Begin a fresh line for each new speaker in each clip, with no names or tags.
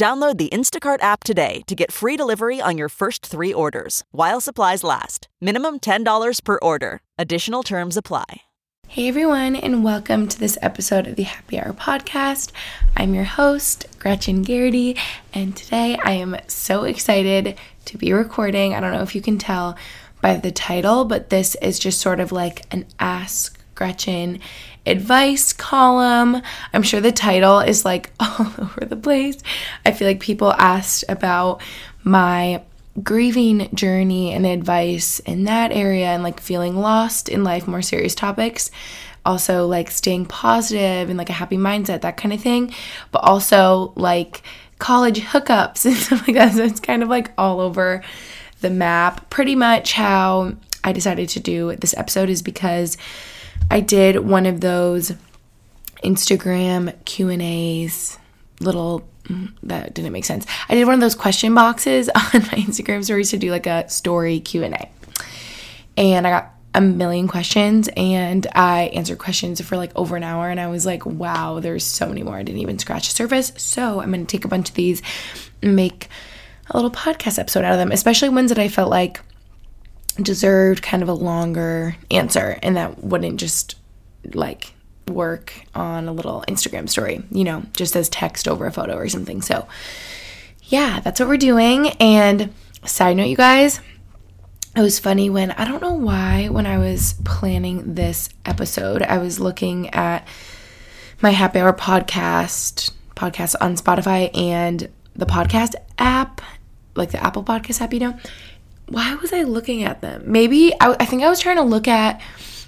Download the Instacart app today to get free delivery on your first three orders while supplies last. Minimum $10 per order. Additional terms apply.
Hey everyone, and welcome to this episode of the Happy Hour podcast. I'm your host, Gretchen Geraghty, and today I am so excited to be recording. I don't know if you can tell by the title, but this is just sort of like an Ask Gretchen advice column. I'm sure the title is like all over the place. I feel like people asked about my grieving journey and advice in that area and like feeling lost in life, more serious topics. Also, like staying positive and like a happy mindset, that kind of thing. But also, like college hookups and stuff like that. So it's kind of like all over the map. Pretty much how I decided to do this episode is because I did one of those Instagram Q&As little that didn't make sense. I did one of those question boxes on my Instagram stories to do like a story Q&A. And I got a million questions and I answered questions for like over an hour and I was like, wow, there's so many more. I didn't even scratch the surface. So I'm going to take a bunch of these and make a little podcast episode out of them, especially ones that I felt like deserved kind of a longer answer and that wouldn't just like work on a little Instagram story, you know, just as text over a photo or something. So, yeah, that's what we're doing. And side note, you guys, it was funny when I don't know why, when I was planning this episode, I was looking at my happy hour podcast, podcast on Spotify and the podcast app, like the Apple Podcast app, you know. Why was I looking at them? Maybe I, I think I was trying to look at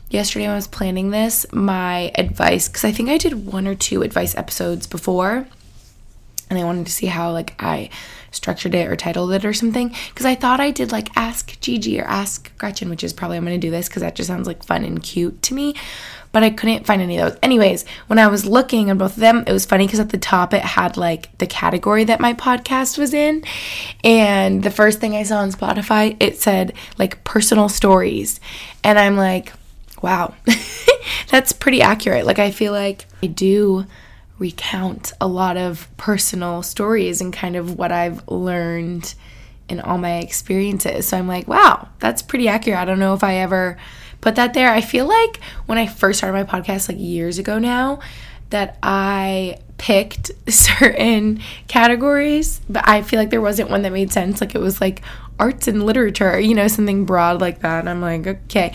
yesterday when I was planning this, my advice, because I think I did one or two advice episodes before, and I wanted to see how like I structured it or titled it or something. Because I thought I did like Ask Gigi or Ask Gretchen, which is probably I'm gonna do this because that just sounds like fun and cute to me. But I couldn't find any of those. Anyways, when I was looking on both of them, it was funny because at the top it had like the category that my podcast was in. And the first thing I saw on Spotify, it said like personal stories. And I'm like, wow, that's pretty accurate. Like, I feel like I do recount a lot of personal stories and kind of what I've learned in all my experiences. So I'm like, wow, that's pretty accurate. I don't know if I ever put that there. I feel like when I first started my podcast, like years ago now, that I picked certain categories, but I feel like there wasn't one that made sense. Like it was like arts and literature, you know, something broad like that. And I'm like, okay.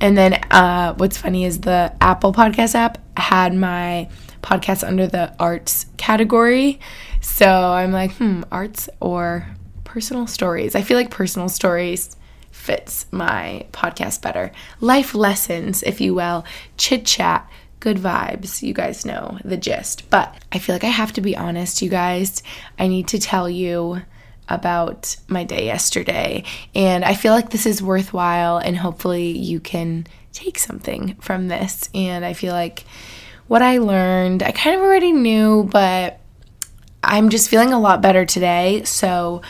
And then uh, what's funny is the Apple Podcast app had my podcast under the arts category. So I'm like, hmm, arts or personal stories. I feel like personal stories fits my podcast better. Life lessons, if you will, chit chat, good vibes. You guys know the gist. But I feel like I have to be honest, you guys. I need to tell you about my day yesterday. And I feel like this is worthwhile, and hopefully, you can take something from this. And I feel like what I learned, I kind of already knew, but I'm just feeling a lot better today. So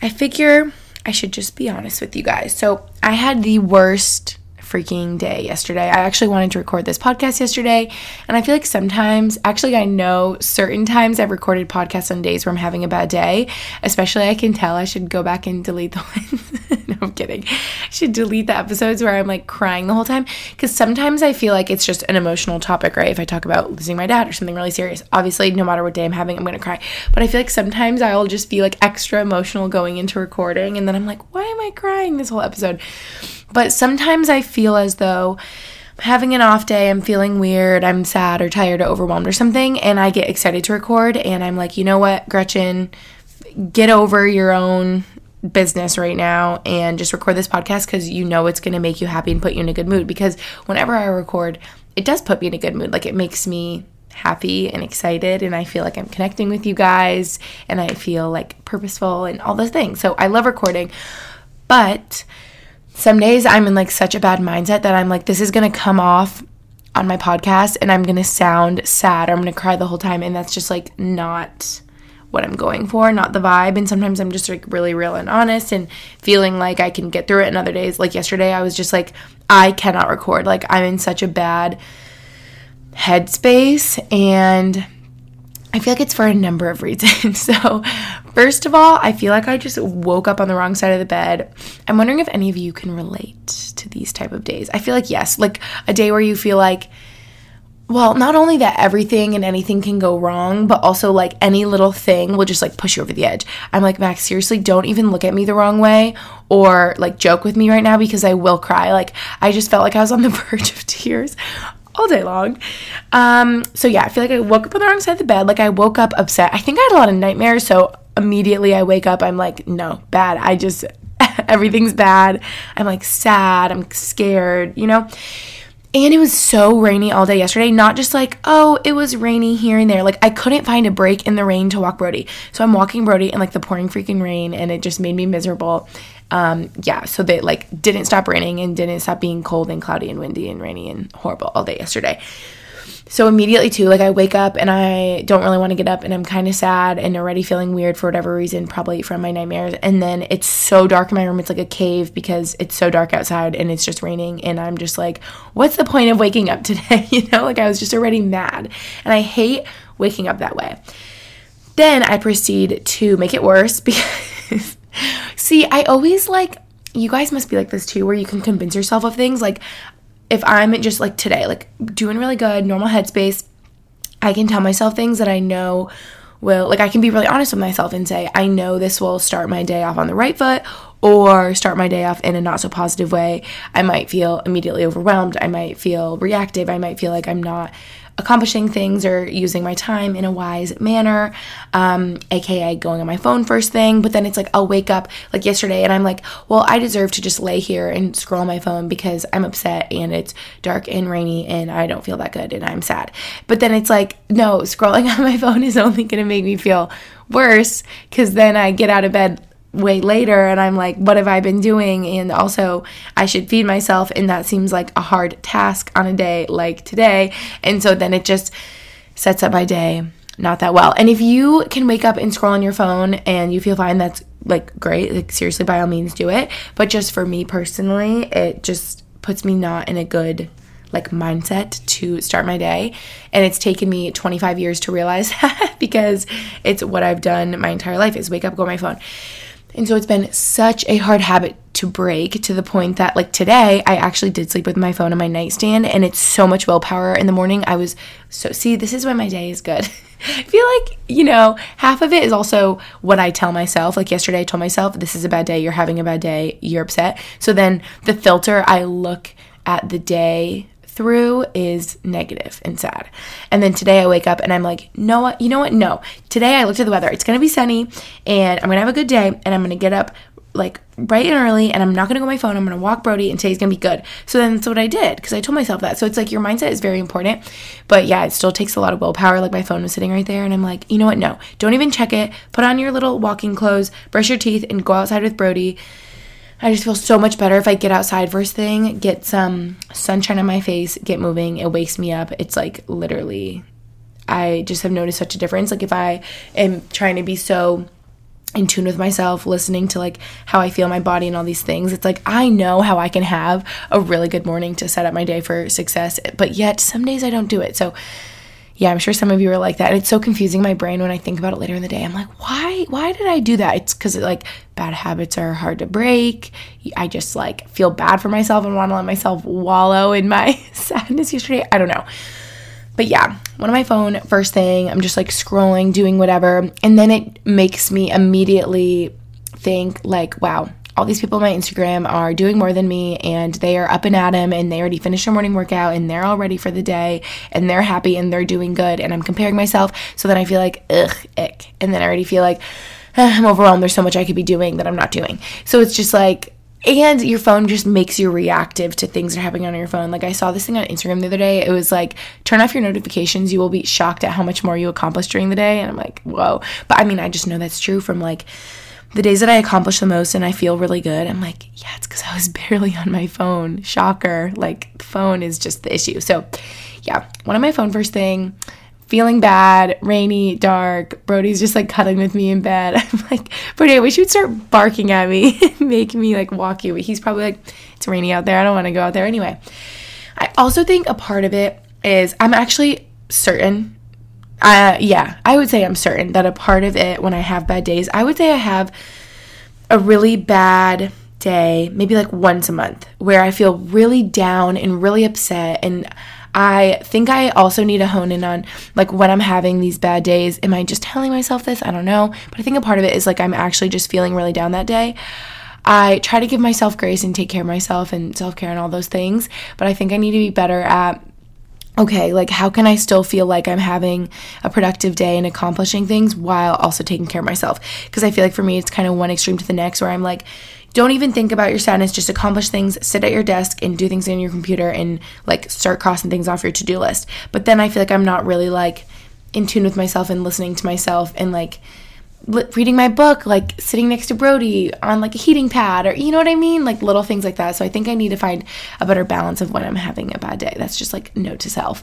I figure I should just be honest with you guys. So I had the worst freaking day yesterday. I actually wanted to record this podcast yesterday, and I feel like sometimes, actually, I know certain times I've recorded podcasts on days where I'm having a bad day. Especially, I can tell I should go back and delete the ones. no, I'm kidding. I should delete the episodes where I'm like crying the whole time because sometimes I feel like it's just an emotional topic, right? If I talk about losing my dad or something really serious, obviously, no matter what day I'm having, I'm gonna cry. But I feel like sometimes I'll just be like extra emotional going into recording, and then I'm like, why am I crying this whole episode? But sometimes I feel as though I'm having an off day, I'm feeling weird, I'm sad or tired or overwhelmed or something, and I get excited to record, and I'm like, you know what, Gretchen, get over your own business right now and just record this podcast because you know it's going to make you happy and put you in a good mood. Because whenever I record, it does put me in a good mood. Like it makes me happy and excited and I feel like I'm connecting with you guys and I feel like purposeful and all those things. So I love recording. But some days I'm in like such a bad mindset that I'm like this is to come off on my podcast and I'm to sound sad or I'm to cry the whole time and that's just like not what I'm going for, not the vibe. And sometimes I'm just like really real and honest and feeling like I can get through it. And other days, like yesterday, I was just like, I cannot record. Like I'm in such a bad headspace and I feel like it's for a number of reasons. so, first of all, I feel like I just woke up on the wrong side of the bed. I'm wondering if any of you can relate to these type of days. I feel like yes, like a day where you feel like well, not only that everything and anything can go wrong, but also like any little thing will just like push you over the edge. I'm like, Max, seriously, don't even look at me the wrong way or like joke with me right now because I will cry. Like, I just felt like I was on the verge of tears all day long. Um, so yeah, I feel like I woke up on the wrong side of the bed. Like I woke up upset. I think I had a lot of nightmares, so immediately I wake up, I'm like, no, bad. I just everything's bad. I'm like sad, I'm scared, you know? And it was so rainy all day yesterday. Not just like, oh, it was rainy here and there. Like, I couldn't find a break in the rain to walk Brody. So I'm walking Brody in like the pouring freaking rain, and it just made me miserable. Um, yeah, so they like didn't stop raining and didn't stop being cold and cloudy and windy and rainy and horrible all day yesterday. So immediately too, like I wake up and I don't really want to get up and I'm kind of sad and already feeling weird for whatever reason, probably from my nightmares. And then it's so dark in my room, it's like a cave because it's so dark outside and it's just raining and I'm just like, what's the point of waking up today? you know, like I was just already mad. And I hate waking up that way. Then I proceed to make it worse because see, I always like you guys must be like this too, where you can convince yourself of things. Like, if I'm just like today, like doing really good, normal headspace, I can tell myself things that I know will, like, I can be really honest with myself and say, I know this will start my day off on the right foot or start my day off in a not so positive way. I might feel immediately overwhelmed. I might feel reactive. I might feel like I'm not accomplishing things or using my time in a wise manner, um, aka going on my phone first thing. But then it's like I'll wake up like yesterday and I'm like, well, I deserve to just lay here and scroll my phone because I'm upset and it's dark and rainy and I don't feel that good and I'm sad. But then it's like, no, scrolling on my phone is only gonna make me feel worse because then I get out of bed way later and I'm like, what have I been doing? And also, I should feed myself, and that seems like a hard task on a day like today. And so then it just sets up my day not that well. And if you can wake up and scroll on your phone and you feel fine, that's like great. Like, seriously, by all means, do it. But just for me personally, it just puts me not in a good like mindset to start my day and it's taken me 25 years to realize that because it's what I've done my entire life is wake up go on my phone and so it's been such a hard habit to break to the point that, like today, I actually did sleep with my phone on my nightstand, and it's so much willpower in the morning. I was so, see, this is why my day is good. I feel like, you know, half of it is also what I tell myself. Like yesterday, I told myself, this is a bad day, you're having a bad day, you're upset. So then the filter I look at the day through is negative and sad. And then today I wake up and I'm like, no? You know what? No. Today I looked at the weather. It's to be sunny and I'm to have a good day and I'm to get up like bright and early and I'm not to go on my phone. I'm to walk Brody and today's to be good. So then that's what I did because I told myself that. So it's like your mindset is very important. But yeah, it still takes a lot of willpower. Like my phone was sitting right there and I'm like, you know what? No, don't even check it. Put on your little walking clothes, brush your teeth, and go outside with Brody I just feel so much better if I get outside first thing, get some sunshine on my face, get moving. It wakes me up. It's like literally, I just have noticed such a difference. Like if I am trying to be so in tune with myself, listening to like how I feel my body and all these things. It's like I know how I can have a really good morning to set up my day for success, but yet some days I don't do it. So yeah, I'm sure some of you are like that. And it's so confusing my brain when I think about it later in the day. I'm like, why why did I do that? It's cuz like bad habits are hard to break. I just like feel bad for myself and want to let myself wallow in my sadness yesterday. I don't know. But yeah, one of my phone first thing, I'm just like scrolling, doing whatever, and then it makes me immediately think like, wow, all these people on my Instagram are doing more than me and they are up and at 'em and they already finished their morning workout and they're all ready for the day and they're happy and they're doing good and I'm comparing myself so then I feel like ugh ick and then I already feel like I'm overwhelmed there's so much I could be doing that I'm not doing so it's just like and your phone just makes you reactive to things that are happening on your phone. Like I saw this thing on Instagram the other day. It was like turn off your notifications. You will be shocked at how much more you accomplish during the day. And I'm like, whoa. But I mean, I just know that's true from like the days that I accomplish the most and I feel really good. I'm like, yeah, it's because I was barely on my phone. Shocker. Like the phone is just the issue. So yeah, one on my phone first thing feeling bad, rainy, dark. Brody's just like cuddling with me in bed. I'm like, Brody, I wish you'd start barking at me and make me like walk you. But he's probably like, it's rainy out there. I don't want to go out there anyway. I also think a part of it is I'm actually certain. Uh, yeah, I would say I'm certain that a part of it when I have bad days, I would say I have a really bad day, maybe like once a month, where I feel really down and really upset and I think I also need to hone in on like when I'm having these bad days. Am I just telling myself this? I don't know. But I think a part of it is like I'm actually just feeling really down that day. I try to give myself grace and take care of myself and self care and all those things. But I think I need to be better at okay, like how can I still feel like I'm having a productive day and accomplishing things while also taking care of myself? Because I feel like for me, it's kind of one extreme to the next where I'm like, don't even think about your sadness just accomplish things sit at your desk and do things on your computer and like start crossing things off your to-do list but then i feel like i'm not really like in tune with myself and listening to myself and like reading my book like sitting next to brody on like a heating pad or you know what i mean? Like little things like that. So i think i need to find a better balance of when i'm having a bad day. That's just like note to self.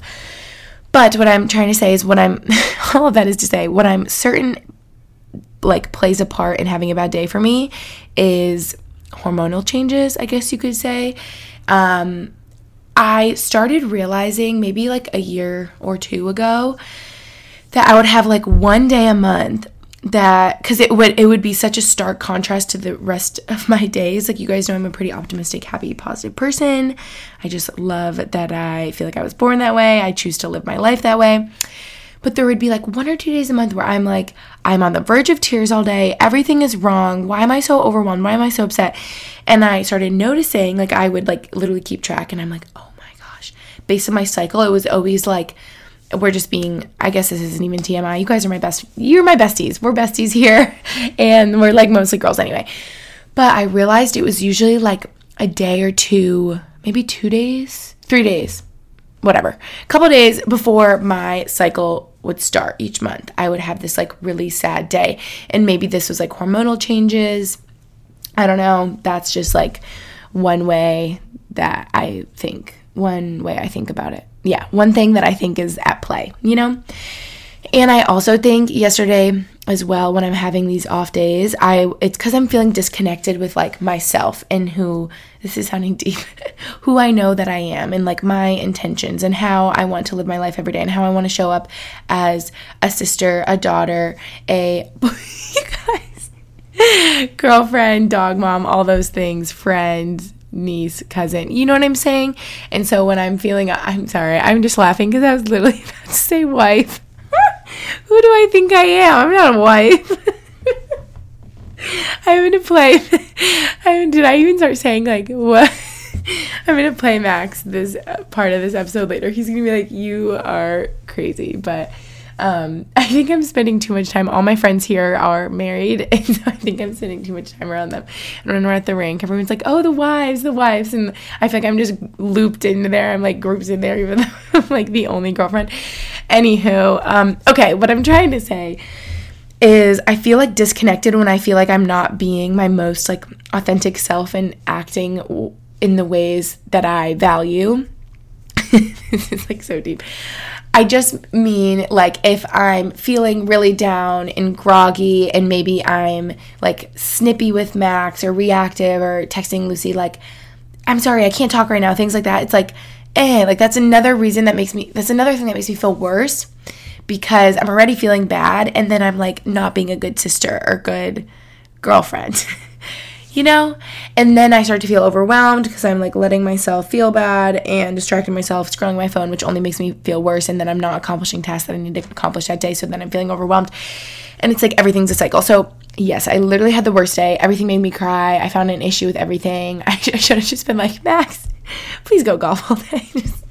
But what i'm trying to say is what i'm all of that is to say what i'm certain like plays a part in having a bad day for me is hormonal changes, I guess you could say. Um, I started realizing maybe like a year or two ago that I would have like one day a month that because it would it would be such a stark contrast to the rest of my days like you guys know i'm a pretty optimistic happy positive person i just love that i feel like i was born that way i choose to live my life that way but there would be like one or two days a month where I'm like, I'm on the verge of tears all day. Everything is wrong. Why am I so overwhelmed? Why am I so upset? And I started noticing, like, I would like literally keep track and I'm like, oh my gosh. Based on my cycle, it was always like, we're just being, I guess this isn't even TMI. You guys are my best, you're my besties. We're besties here. And we're like mostly girls anyway. But I realized it was usually like a day or two, maybe two days, three days whatever, a couple days before my cycle would start each month. I would have this like really sad day. And maybe this was like hormonal changes. I don't know. That's just like one way that I think, one way I think about it. Yeah, one thing that I think is at play, you know? And I also think yesterday as well when I'm having these off days, I it's cuz I'm feeling disconnected with like myself and who this is sounding deep, who I know that I am and like my intentions and how I want to live my life every day and how I want to show up as a sister, a daughter, a you guys, girlfriend, dog mom, all those things, friend, niece, cousin. You know what I'm saying? And so when I'm feeling I'm sorry, I'm just laughing cuz I was literally about to say wife. Who do I think I am? I'm not a wife. I'm gonna play. I did I even start saying like what? I'm gonna play Max this uh, part of this episode later. He's gonna be like, "You are crazy," but um, I think I'm spending too much time. All my friends here are married, and so I think I'm spending too much time around them. And when we're at the rink, everyone's like, "Oh, the wives, the wives," and I feel like I'm just looped into there. I'm like groups in there, even though I'm like the only girlfriend. Anywho, um, okay, what I'm trying to say is I feel like disconnected when I feel like I'm not being my most like authentic self and acting in the ways that I value. this is like so deep. I just mean like if I'm feeling really down and groggy and maybe I'm like snippy with Max or reactive or texting Lucy like I'm sorry, I can't talk right now, things like that. It's like eh, like that's another reason that makes me that's another thing that makes me feel worse because I'm already feeling bad and then I'm like not being a good sister or good girlfriend. you know? And then I start to feel overwhelmed because I'm like letting myself feel bad and distracting myself, scrolling my phone, which only makes me feel worse. And then I'm not accomplishing tasks that I need to accomplish that day. So then I'm feeling overwhelmed. And it's like everything's a cycle. So, yes, I literally had the worst day. Everything made me cry. I found an issue with everything. I should have just been like, Max, please go golf all day. Just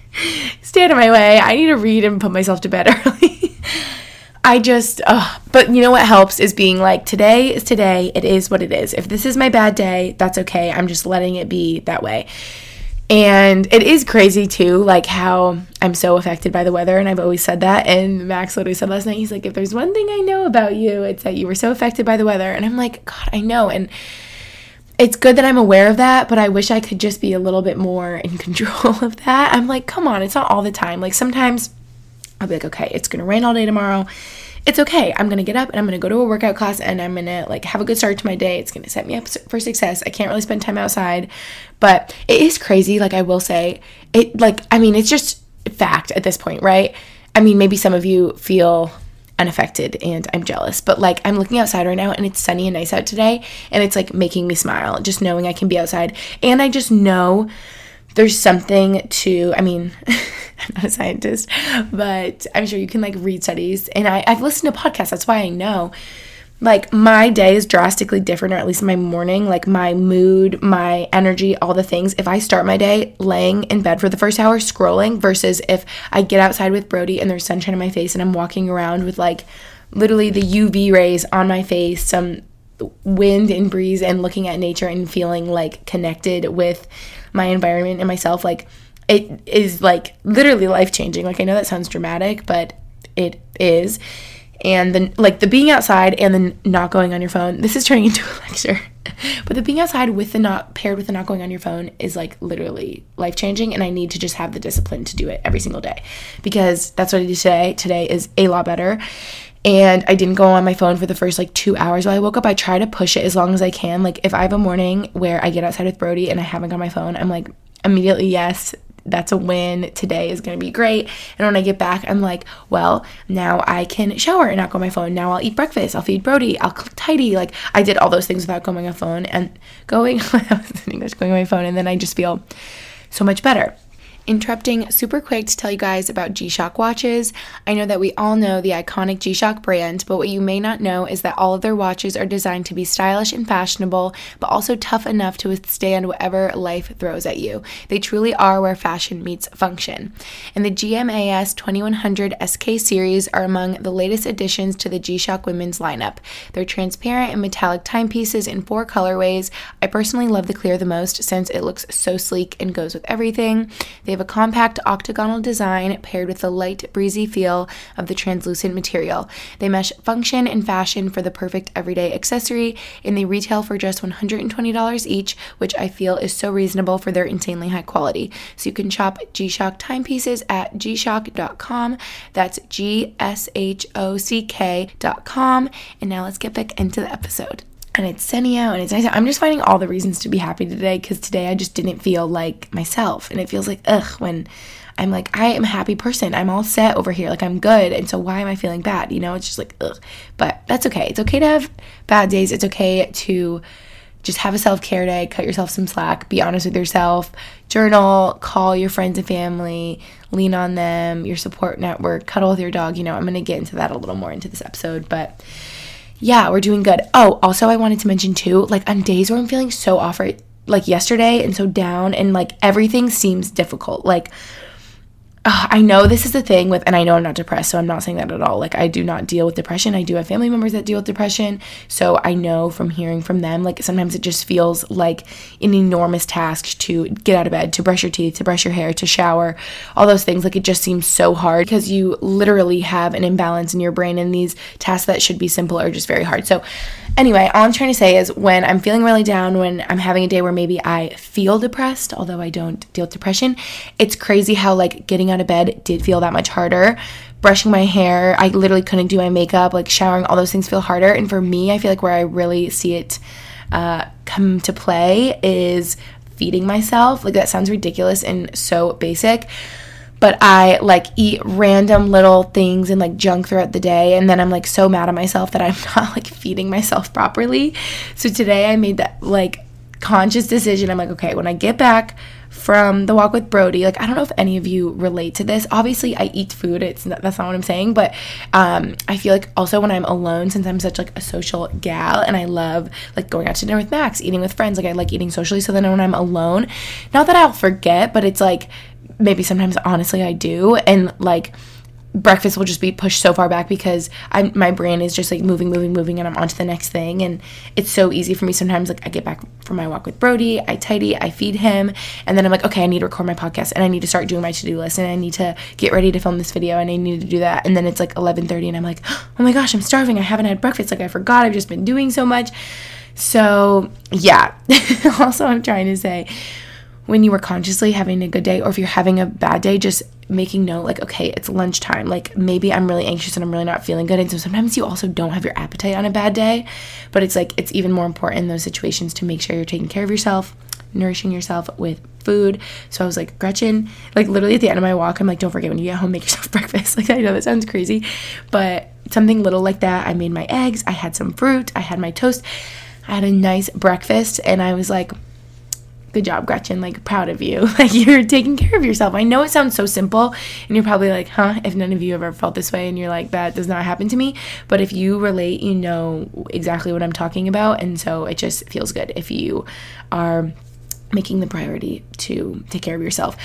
stay out of my way. I need to read and put myself to bed early. I just, uh, but you know what helps is being like, today is today. It is what it is. If this is my bad day, that's okay. I'm just letting it be that way. And it is crazy too, like how I'm so affected by the weather. And I've always said that. And Max literally said last night, he's like, if there's one thing I know about you, it's that you were so affected by the weather. And I'm like, God, I know. And it's good that I'm aware of that, but I wish I could just be a little bit more in control of that. I'm like, come on, it's not all the time. Like sometimes I'll be like, okay, it's gonna rain all day tomorrow. It's okay. I'm gonna get up and I'm gonna go to a workout class and I'm gonna like have a good start to my day. It's gonna set me up for success. I can't really spend time outside, but it is crazy. Like I will say, it like I mean, it's just fact at this point, right? I mean, maybe some of you feel unaffected and I'm jealous. But like I'm looking outside right now and it's sunny and nice out today and it's like making me smile just knowing I can be outside. And I just know there's something to I mean I'm not a scientist, but I'm sure you can like read studies and I, I've listened to podcasts, that's why I know. Like my day is drastically different or at least my morning like my mood my energy all the things. If i start my day laying in bed for the first hour scrolling versus if i get outside with brody and there's sunshine in my face and i'm walking around with like literally the uv rays on my face some wind and breeze and looking at nature and feeling like connected with my environment and myself like it is like literally life changing like i know that sounds dramatic but it is. And then like the being outside and then not going on your phone this is turning into a lecture but the being outside with the not paired with the not going on your phone is like literally life changing and i need to just have the discipline to do it every single day because that's what i did today. Today is a lot better and i didn't go on my phone for the first like two hours while i woke up i try to push it as long as i can like if i have a morning where i get outside with brody and i haven't got my phone i'm like immediately yes that's a win. Today is going to be great. And when I get back, I'm like, well, now I can shower and not go on my phone. Now I'll eat breakfast. I'll feed Brody. I'll tidy. Like I did all those things without going on my phone and going, I was in English, going on my phone. And then I just feel so much better interrupting super quick to tell you guys about G Shock watches. I know that we all know the iconic G Shock brand, but what you may not know is that all of their watches are designed to be stylish and fashionable, but also tough enough to withstand whatever life throws at you. They truly are where fashion meets function. And the GMAS 2100 SK series are among the latest additions to the G Shock women's lineup. They're transparent and metallic timepieces in four colorways. I personally love the clear the most since it looks so sleek and goes with everything. They have a compact octagonal design paired with the light, breezy feel of the translucent material. They mesh function and fashion for the perfect everyday accessory, and they retail for just $120 each, which I feel is so reasonable for their insanely high quality. So you can shop G Shock timepieces at gshock.com. That's G S H O C K.com. And now let's get back into the episode and it's sunny out and it's nice. I'm just finding all the reasons to be happy today because today I just didn't feel like myself. And it feels like, ugh, when I'm like, I am a happy person. I'm all set over here. Like, I'm good. And so, why am I feeling bad? You know, it's just like, ugh. But that's okay. It's okay to have bad days. It's okay to just have a self care day, cut yourself some slack, be honest with yourself, journal, call your friends and family, lean on them, your support network, cuddle with your dog. You know, I'm going to get into that a little more into this episode. But, yeah, we're doing good. Oh, also, I wanted to mention too, like on days where I'm feeling so off, like yesterday, and so down, and like everything seems difficult. Like, I know this is the thing with, and I know I'm not depressed, so I'm not saying that at all. Like, I do not deal with depression. I do have family members that deal with depression. So I know from hearing from them, like, sometimes it just feels like an enormous task to get out of bed, to brush your teeth, to brush your hair, to shower, all those things. Like, it just seems so hard because you literally have an imbalance in your brain, and these tasks that should be simple are just very hard. So, anyway, all I'm trying to say is when I'm feeling really down, when I'm having a day where maybe I feel depressed, although I don't deal with depression, it's crazy how, like, getting out out of bed did feel that much harder. Brushing my hair, I literally couldn't do my makeup, like showering, all those things feel harder. And for me, I feel like where I really see it uh, come to play is feeding myself. Like that sounds ridiculous and so basic but I like eat random little things and like junk throughout the day. And then I'm like so mad at myself that I'm not like feeding myself properly. So today I made that like conscious decision. I'm like, okay, when I get back from the walk with Brody. Like I don't know if any of you relate to this. Obviously, I eat food. It's not, that's not what I'm saying, but um, I feel like also when I'm alone, since I'm such like a social gal and I love like going out to dinner with Max, eating with friends. Like I like eating socially. So then when I'm alone, not that I'll forget, but it's like maybe sometimes honestly I do, and like breakfast will just be pushed so far back because I'm my brain is just like moving, moving, moving, and I'm on to the next thing. And it's so easy for me sometimes. Like I get back from my walk with Brody, I tidy, I feed him, and then I'm like, okay, I need to record my podcast, and I need to start doing my to do list, and I need to get ready to film this video, and I need to do that. And then it's like 11:30, and I'm like, oh my gosh, I'm starving. I haven't had breakfast. Like I forgot. I've just been doing so much. So yeah. also, I'm trying to say when you are consciously having a good day or if you're having a bad day, just making note like, okay, it's lunchtime. Like maybe I'm really anxious and I'm really not feeling good. And so sometimes you also don't have your appetite on a bad day. But it's like, it's even more important in those situations to make sure you're taking care of yourself, nourishing yourself with food. So I was like, Gretchen, like literally at the end of my walk, I'm like, don't forget when you get home, make yourself breakfast. Like I know that sounds crazy, but something little like that. I made my eggs, I had some fruit, I had my toast, I had a nice breakfast, and I was like, good job, Gretchen. Like, proud of you. Like, you're taking care of yourself. I know it sounds so simple, and you're probably like, huh, if none of you ever felt this way and you're like, that does not happen to me. But if you relate, you know exactly what I'm talking about. And so it just feels good if you are making the priority to take care of yourself.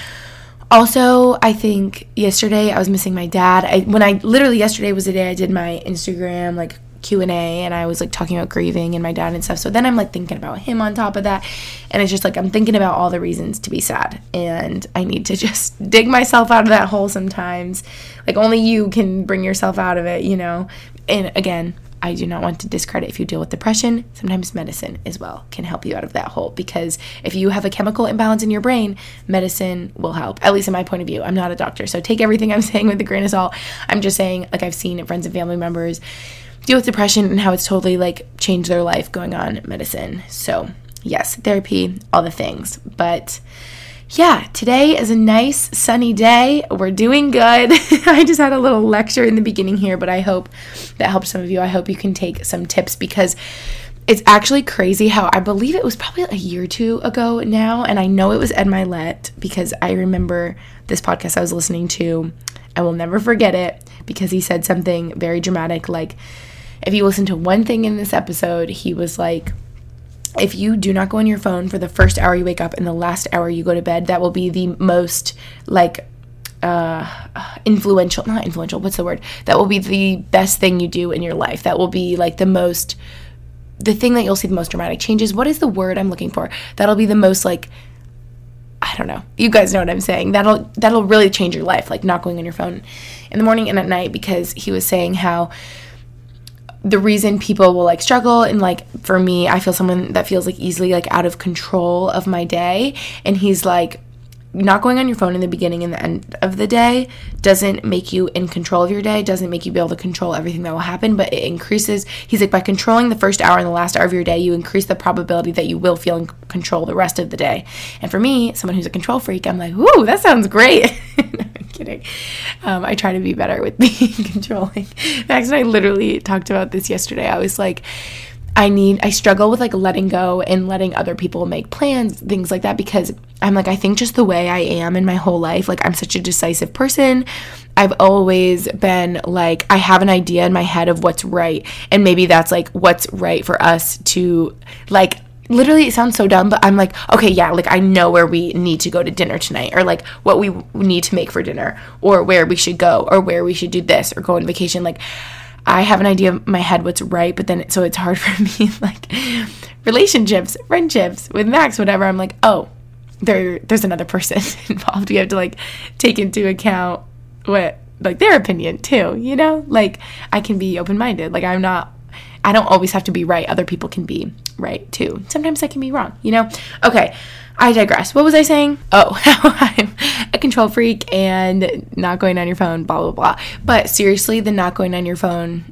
Also, I think yesterday I was missing my dad. I when I literally yesterday was the day I did my Instagram like Q&A and I was like talking about grieving and my dad and stuff. So then I'm like thinking about him on top of that. And it's just like I'm thinking about all the reasons to be sad and I need to just dig myself out of that hole sometimes. Like only you can bring yourself out of it, you know. And again, I do not want to discredit if you deal with depression. Sometimes medicine as well can help you out of that hole because if you have a chemical imbalance in your brain, medicine will help. At least in my point of view. I'm not a doctor, so take everything I'm saying with a grain of salt. I'm just saying, like I've seen friends and family members deal with depression and how it's totally like changed their life going on medicine. So, yes, therapy, all the things. But yeah, today is a nice sunny day. We're doing good. I just had a little lecture in the beginning here, but I hope that helps some of you. I hope you can take some tips because it's actually crazy how I believe it was probably a year or two ago now, and I know it was Ed Mylett because I remember this podcast I was listening to. I will never forget it because he said something very dramatic like if you listen to one thing in this episode, he was like, if you do not go on your phone for the first hour you wake up and the last hour you go to bed, that will be the most like uh, influential, not influential, what's the word? That will be the best thing you do in your life. That will be like the most, the thing that you'll see the most dramatic changes. What is the word I'm looking for? That'll be the most like, I don't know. You guys know what I'm saying. That'll that'll really change your life, like not going on your phone in the morning and at night because he was saying how the reason people will like struggle and like for me i feel someone that feels like easily like out of control of my day and he's like not going on your phone in the beginning and the end of the day doesn't make you in control of your day doesn't make you be able to control everything that will happen but it increases. He's like by controlling the first hour and the last hour of your day you increase the probability that you will feel in control the rest of the day. And for me someone who's a control freak i'm like ooh that sounds great kidding. Um, I try to be better with being controlling. Max and I literally talked about this yesterday. I was like, I need, I struggle with like letting go and letting other people make plans, things like that, because I'm like, I think just the way I am in my whole life, like I'm such a decisive person. I've always been like, I have an idea in my head of what's right. And maybe that's like what's right for us to like literally it sounds so dumb but i'm like okay yeah like i know where we need to go to dinner tonight or like what we need to make for dinner or where we should go or where we should do this or go on vacation. Like i have an idea in my head what's right but then so it's hard for me like relationships friendships with max whatever. I'm like oh there there's another person involved. We have to like take into account what like their opinion too you know? Like i can be open-minded. Like i'm not I don't always have to be right. Other people can be right too. Sometimes I can be wrong, you know? Okay, I digress. What was I saying? Oh, I'm a control freak and not going on your phone, blah, blah, blah. But seriously, the not going on your phone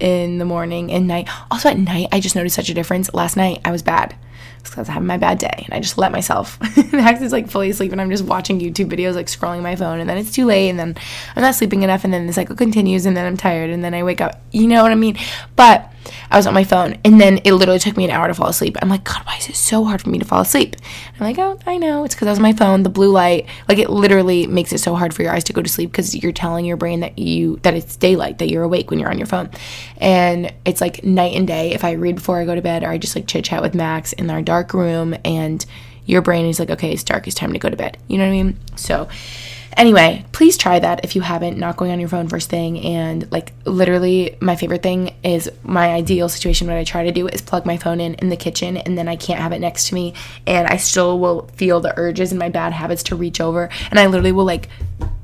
in the morning and night. Also, at night, I just noticed such a difference. Last night, I was bad because I was having my bad day and I just let myself. Max is like fully asleep and I'm just watching YouTube videos, like scrolling my phone, and then it's too late and then I'm not sleeping enough, and then the cycle continues, and then I'm tired, and then I wake up. You know what I mean? But I was on my phone, and then it literally took me an hour to fall asleep. I'm like, God, why is it so hard for me to fall asleep? I'm like, oh, I know. It's because I was on my phone. The blue light, like, it literally makes it so hard for your eyes to go to sleep because you're telling your brain that you that it's daylight, that you're awake when you're on your phone, and it's like night and day. If I read before I go to bed, or I just like chit chat with Max in our dark room, and your brain is like, okay, it's dark, it's time to go to bed. You know what I mean? So Anyway, please try that if you haven't, not going on your phone first thing. And like literally, my favorite thing is my ideal situation. What I try to do is plug my phone in in the kitchen and then I can't have it next to me. And I still will feel the urges and my bad habits to reach over. And I literally will like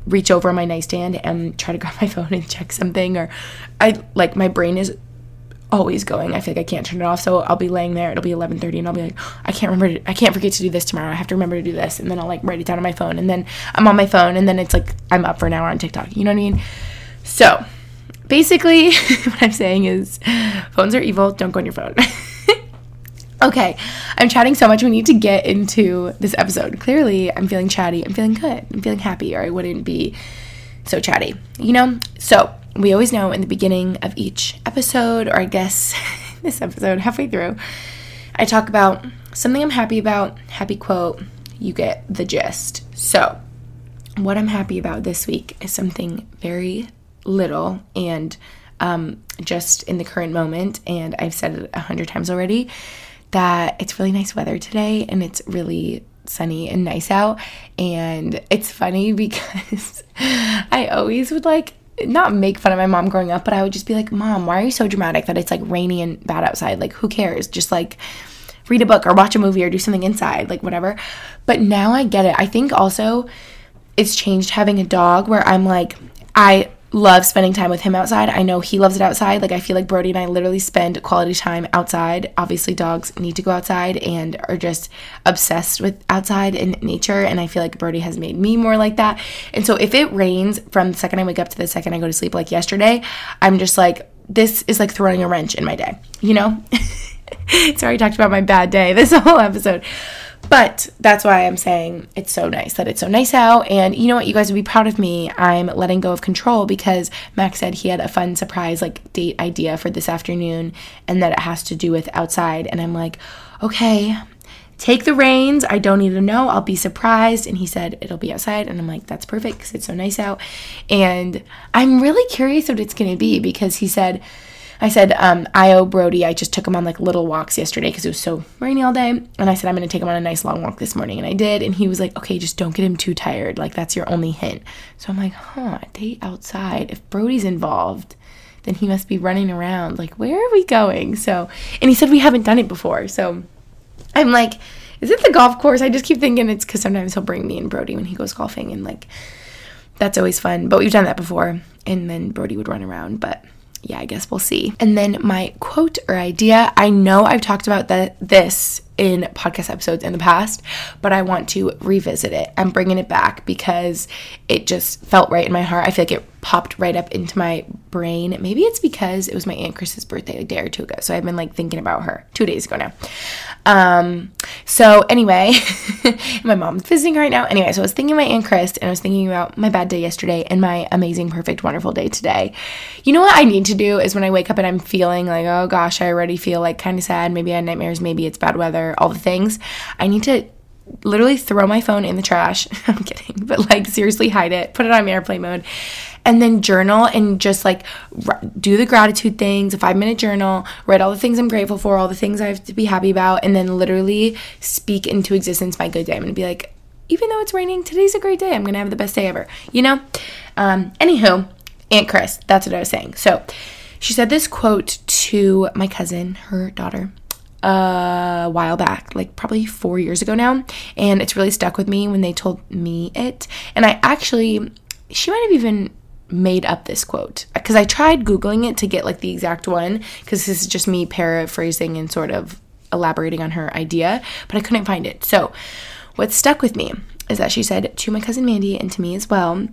reach over my nightstand and try to grab my phone and check something. Or I like my brain is always going. I feel like I can't turn it off. So I'll be laying there. It'll be 11:30 and I'll be like, I can't remember to, I can't forget to do this tomorrow. I have to remember to do this. And then I'll like write it down on my phone and then I'm on my phone and then it's like I'm up for an hour on TikTok. You know what I mean? So, basically what I'm saying is phones are evil. Don't go on your phone. okay. I'm chatting so much. We need to get into this episode. Clearly, I'm feeling chatty. I'm feeling good. I'm feeling happy or I wouldn't be so chatty. You know? So, we always know in the beginning of each episode, or I guess this episode, halfway through, I talk about something I'm happy about, happy quote, you get the gist. So, what I'm happy about this week is something very little and um, just in the current moment. And I've said it a hundred times already that it's really nice weather today and it's really sunny and nice out. And it's funny because I always would like not make fun of my mom growing up, but I would just be like, Mom, why are you so dramatic that it's like rainy and bad outside? Like, who cares? Just like read a book or watch a movie or do something inside, like whatever. But now I get it. I think also it's changed having a dog where I'm like, I love spending time with him outside. I know he loves it outside. Like I feel like Brody and I literally spend quality time outside. Obviously dogs need to go outside and are just obsessed with outside and nature and I feel like Brody has made me more like that. And so if it rains from the second I wake up to the second I go to sleep like yesterday, I'm just like this is like throwing a wrench in my day, you know? Sorry, I talked about my bad day this whole episode. But that's why I'm saying it's so nice that it's so nice out. And you know what? You guys would be proud of me. I'm letting go of control because Max said he had a fun surprise, like date idea for this afternoon and that it has to do with outside. And I'm like, okay, take the reins. I don't need to know. I'll be surprised. And he said it'll be outside. And I'm like, that's perfect because it's so nice out. And I'm really curious what it's going to be because he said, I said, um, I owe Brody, I just took him on like little walks yesterday because it was so rainy all day. And I said, I'm going to take him on a nice long walk this morning. And I did. And he was like, okay, just don't get him too tired. Like, that's your only hint. So I'm like, huh, date outside. If Brody's involved, then he must be running around. Like, where are we going? So, and he said, we haven't done it before. So I'm like, is it the golf course? I just keep thinking it's because sometimes he'll bring me and Brody when he goes golfing. And like, that's always fun. But we've done that before. And then Brody would run around. But yeah, I guess we'll see. And then my quote or idea I know I've talked about that this in podcast episodes in the past, but I want to revisit it. I'm bringing it back because it just felt right in my heart. I feel like it popped right up into my brain. Maybe it's because it was my Aunt Chris's birthday a day or two ago. So I've been like thinking about her two days ago now. Um, so anyway, my mom's visiting right now. Anyway, so I was thinking my Aunt Chris and I was thinking about my bad day yesterday and my amazing, perfect, wonderful day today. You know what I need to do is when I wake up and I'm feeling like, oh gosh, I already feel like kind of sad. Maybe I had nightmares. Maybe it's bad weather, all the things. I need to literally throw my phone in the trash. I'm kidding, but like seriously hide it, put it on airplane mode, and then journal and just like do the gratitude things, a five minute journal, write all the things I'm grateful for, all the things I have to be happy about, and then literally speak into existence my good day. I'm gonna be like, even though it's raining, today's a great day. I'm gonna have the best day ever, you know? Um, anywho, Aunt Chris, that's what I was saying. So she said this quote to my cousin, her daughter a while back, like probably four years ago now. And it's really stuck with me when they told me it. And I actually, she might have even made up this quote because I tried Googling it to get like the exact one because this is just me paraphrasing and sort of elaborating on her idea, but I couldn't find it. So, what stuck with me is that she said to my cousin Mandy and to me as well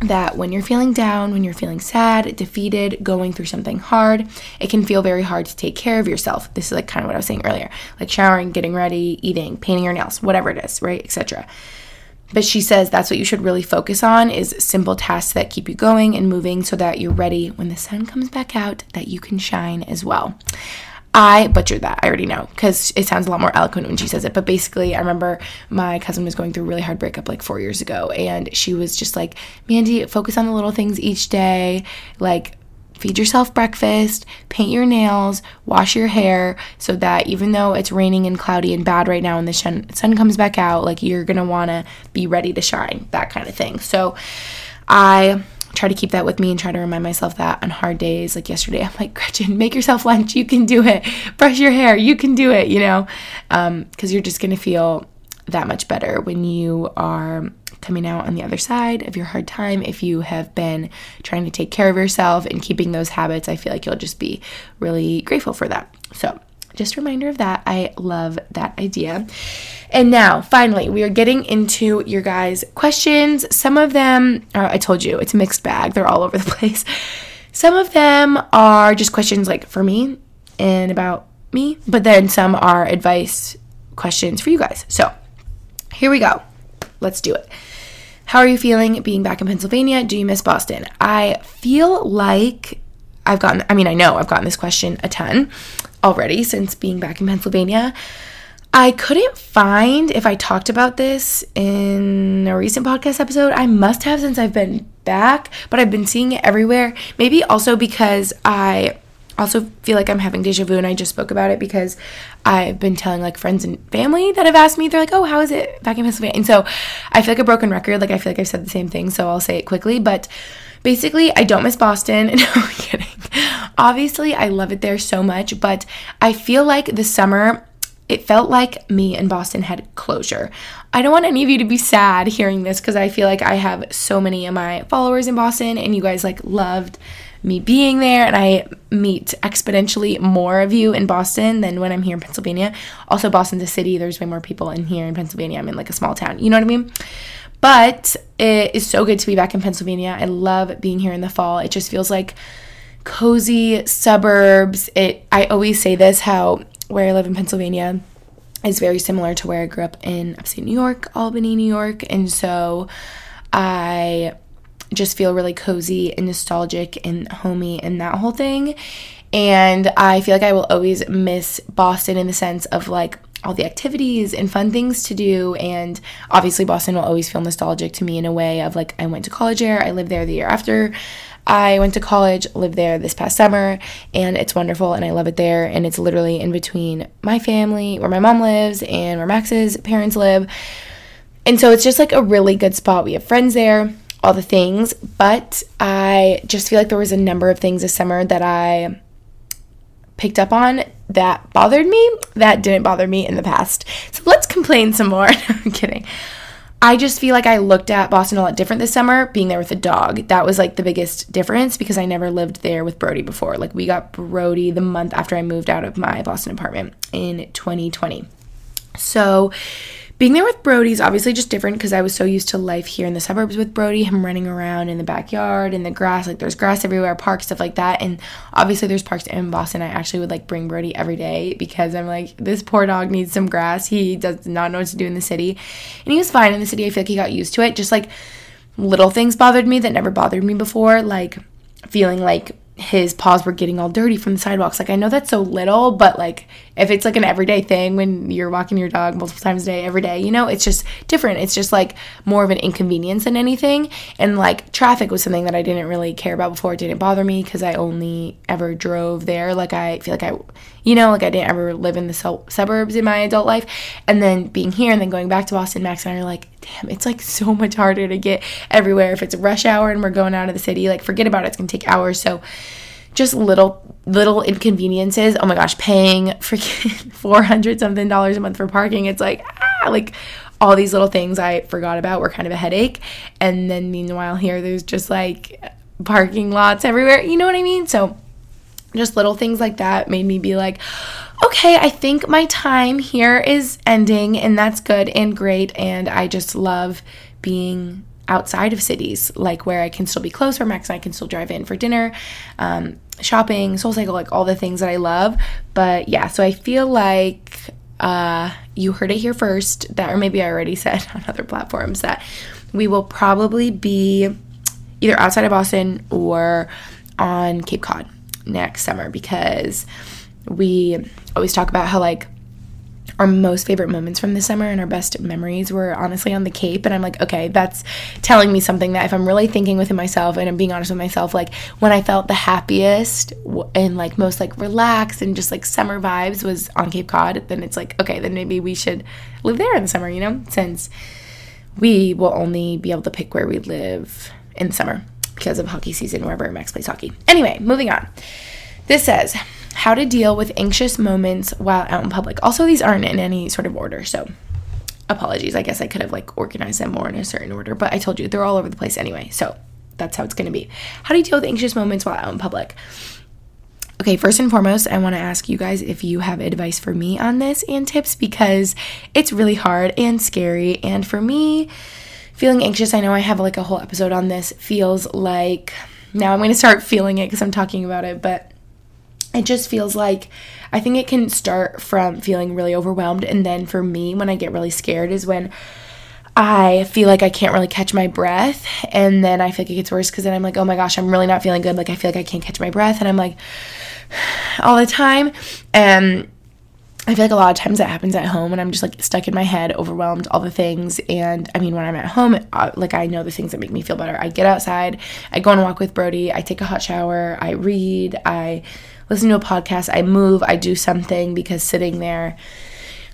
that when you're feeling down, when you're feeling sad, defeated, going through something hard, it can feel very hard to take care of yourself. This is like kind of what I was saying earlier, like showering, getting ready, eating, painting your nails, whatever it is, right, etc. But she says that's what you should really focus on is simple tasks that keep you going and moving so that you're ready when the sun comes back out that you can shine as well. I butchered that. I already know because it sounds a lot more eloquent when she says it. But basically, I remember my cousin was going through a really hard breakup like four years ago, and she was just like, Mandy, focus on the little things each day. Like, feed yourself breakfast, paint your nails, wash your hair so that even though it's raining and cloudy and bad right now and the sun, sun comes back out, like you're gonna wanna be ready to shine, that kind of thing. So I try to keep that with me and try to remind myself that on hard days. Like yesterday, I'm like, Gretchen, make yourself lunch. You can do it. Brush your hair. You can do it, you know? Because um, you're just going to feel that much better when you are coming out on the other side of your hard time. If you have been trying to take care of yourself and keeping those habits, I feel like you'll just be really grateful for that. So, just a reminder of that. I love that idea. And now, finally, we are getting into your guys' questions. Some of them, uh, I told you, it's a mixed bag, they're all over the place. Some of them are just questions like for me and about me, but then some are advice questions for you guys. So, here we go. Let's do it. How are you feeling being back in Pennsylvania? Do you miss Boston? I feel like I've gotten, I mean, I know I've gotten this question a ton already since being back in Pennsylvania. I couldn't find if I talked about this in a recent podcast episode. I must have since I've been back, but I've been seeing it everywhere. Maybe also because I also feel like I'm having deja vu and I just spoke about it because I've been telling like friends and family that have asked me, they're like, oh, how is it back in Pennsylvania? And so I feel like a broken record. Like I feel like I've said the same thing, so I'll say it quickly. But basically, I don't miss Boston. No, I'm kidding. Obviously, I love it there so much, but I feel like the summer it felt like me and Boston had closure. I don't want any of you to be sad hearing this because I feel like I have so many of my followers in Boston and you guys like loved me being there and I meet exponentially more of you in Boston than when I'm here in Pennsylvania. Also Boston's a city, there's way more people in here in Pennsylvania. I'm in like a small town. You know what I mean? But it is so good to be back in Pennsylvania. I love being here in the fall. It just feels like cozy suburbs. It I always say this how where I live in Pennsylvania is very similar to where I grew up in upstate New York, Albany, New York. And so I just feel really cozy and nostalgic and homey and that whole thing. And I feel like I will always miss Boston in the sense of like all the activities and fun things to do. And obviously, Boston will always feel nostalgic to me in a way of like, I went to college there, I lived there the year after I went to college, lived there this past summer, and it's wonderful and I love it there. And it's literally in between my family, where my mom lives, and where Max's parents live. And so it's just like a really good spot. We have friends there, all the things. But I just feel like there was a number of things this summer that I picked up on that bothered me that didn't bother me in the past. So let's complain some more. I'm kidding. I just feel like I looked at Boston a lot different this summer being there with a dog. That was like the biggest difference because I never lived there with Brody before. Like we got Brody the month after I moved out of my Boston apartment in 2020. So being there with Brody is obviously just different because I was so used to life here in the suburbs with Brody, him running around in the backyard in the grass, like there's grass everywhere, parks, stuff like that. And obviously there's parks in Boston. I actually would like bring Brody every day because I'm like, this poor dog needs some grass. He does not know what to do in the city. And he was fine in the city. I feel like he got used to it. Just like little things bothered me that never bothered me before, like feeling like his paws were getting all dirty from the sidewalks. Like I know that's so little, but like if it's like an everyday thing when you're walking your dog multiple times a day every day, you know, it's just different. It's just like more of an inconvenience than anything. And like traffic was something that I didn't really care about before. It didn't bother me because I only ever drove there. Like I feel like I you know, like I didn't ever live in the suburbs in my adult life. And then being here and then going back to Boston, Max and I are like, damn, it's like so much harder to get everywhere. If it's rush hour and we're going out of the city, like forget about it. It's gonna take hours. So just little little inconveniences. Oh my gosh, paying freaking four hundred something dollars a month for parking. It's like ah, like all these little things I forgot about were kind of a headache. And then meanwhile here there's just like parking lots everywhere. You know what I mean? So just little things like that made me be like, okay, I think my time here is ending, and that's good and great. And I just love being outside of cities, like where I can still be close, where Max and I can still drive in for dinner, um, shopping, Soul Cycle, like all the things that I love. But yeah, so I feel like uh, you heard it here first, that, or maybe I already said on other platforms, that we will probably be either outside of Boston or on Cape Cod next summer because we always talk about how like our most favorite moments from the summer and our best memories were honestly on the Cape. And I'm like, okay, that's telling me something that if I'm really thinking within myself and I'm being honest with myself, like when I felt the happiest and like most like relaxed and just like summer vibes was on Cape Cod, then it's like, okay, then maybe we should live there in the summer, you know, since we will only be able to pick where we live in the summer because of hockey season wherever Max plays hockey. Anyway, moving on. This says, how to deal with anxious moments while out in public. Also, these aren't in any sort of order, so apologies. I guess I could have like organized them more in a certain order, but I told you they're all over the place anyway. So that's how it's going to be. How do you deal with anxious moments while out in public? Okay, first and foremost, I want to ask you guys if you have advice for me on this and tips because it's really hard and scary. And for me, feeling anxious, I know I have like a whole episode on this, feels like now I'm going to start feeling it because I'm talking about it, but it just feels like I think it can start from feeling really overwhelmed. And then for me, when I get really scared, is when I feel like I can't really catch my breath. And then I feel like it gets worse because then I'm like, oh my gosh, I'm really not feeling good. Like, I feel like I can't catch my breath. And I'm like, all the time. And I feel like a lot of times that happens at home when I'm just like stuck in my head, overwhelmed, all the things. And I mean, when I'm at home, uh, like I know the things that make me feel better. I get outside, I go on a walk with Brody, I take a hot shower, I read, I listen to a podcast, I move, I do something because sitting there,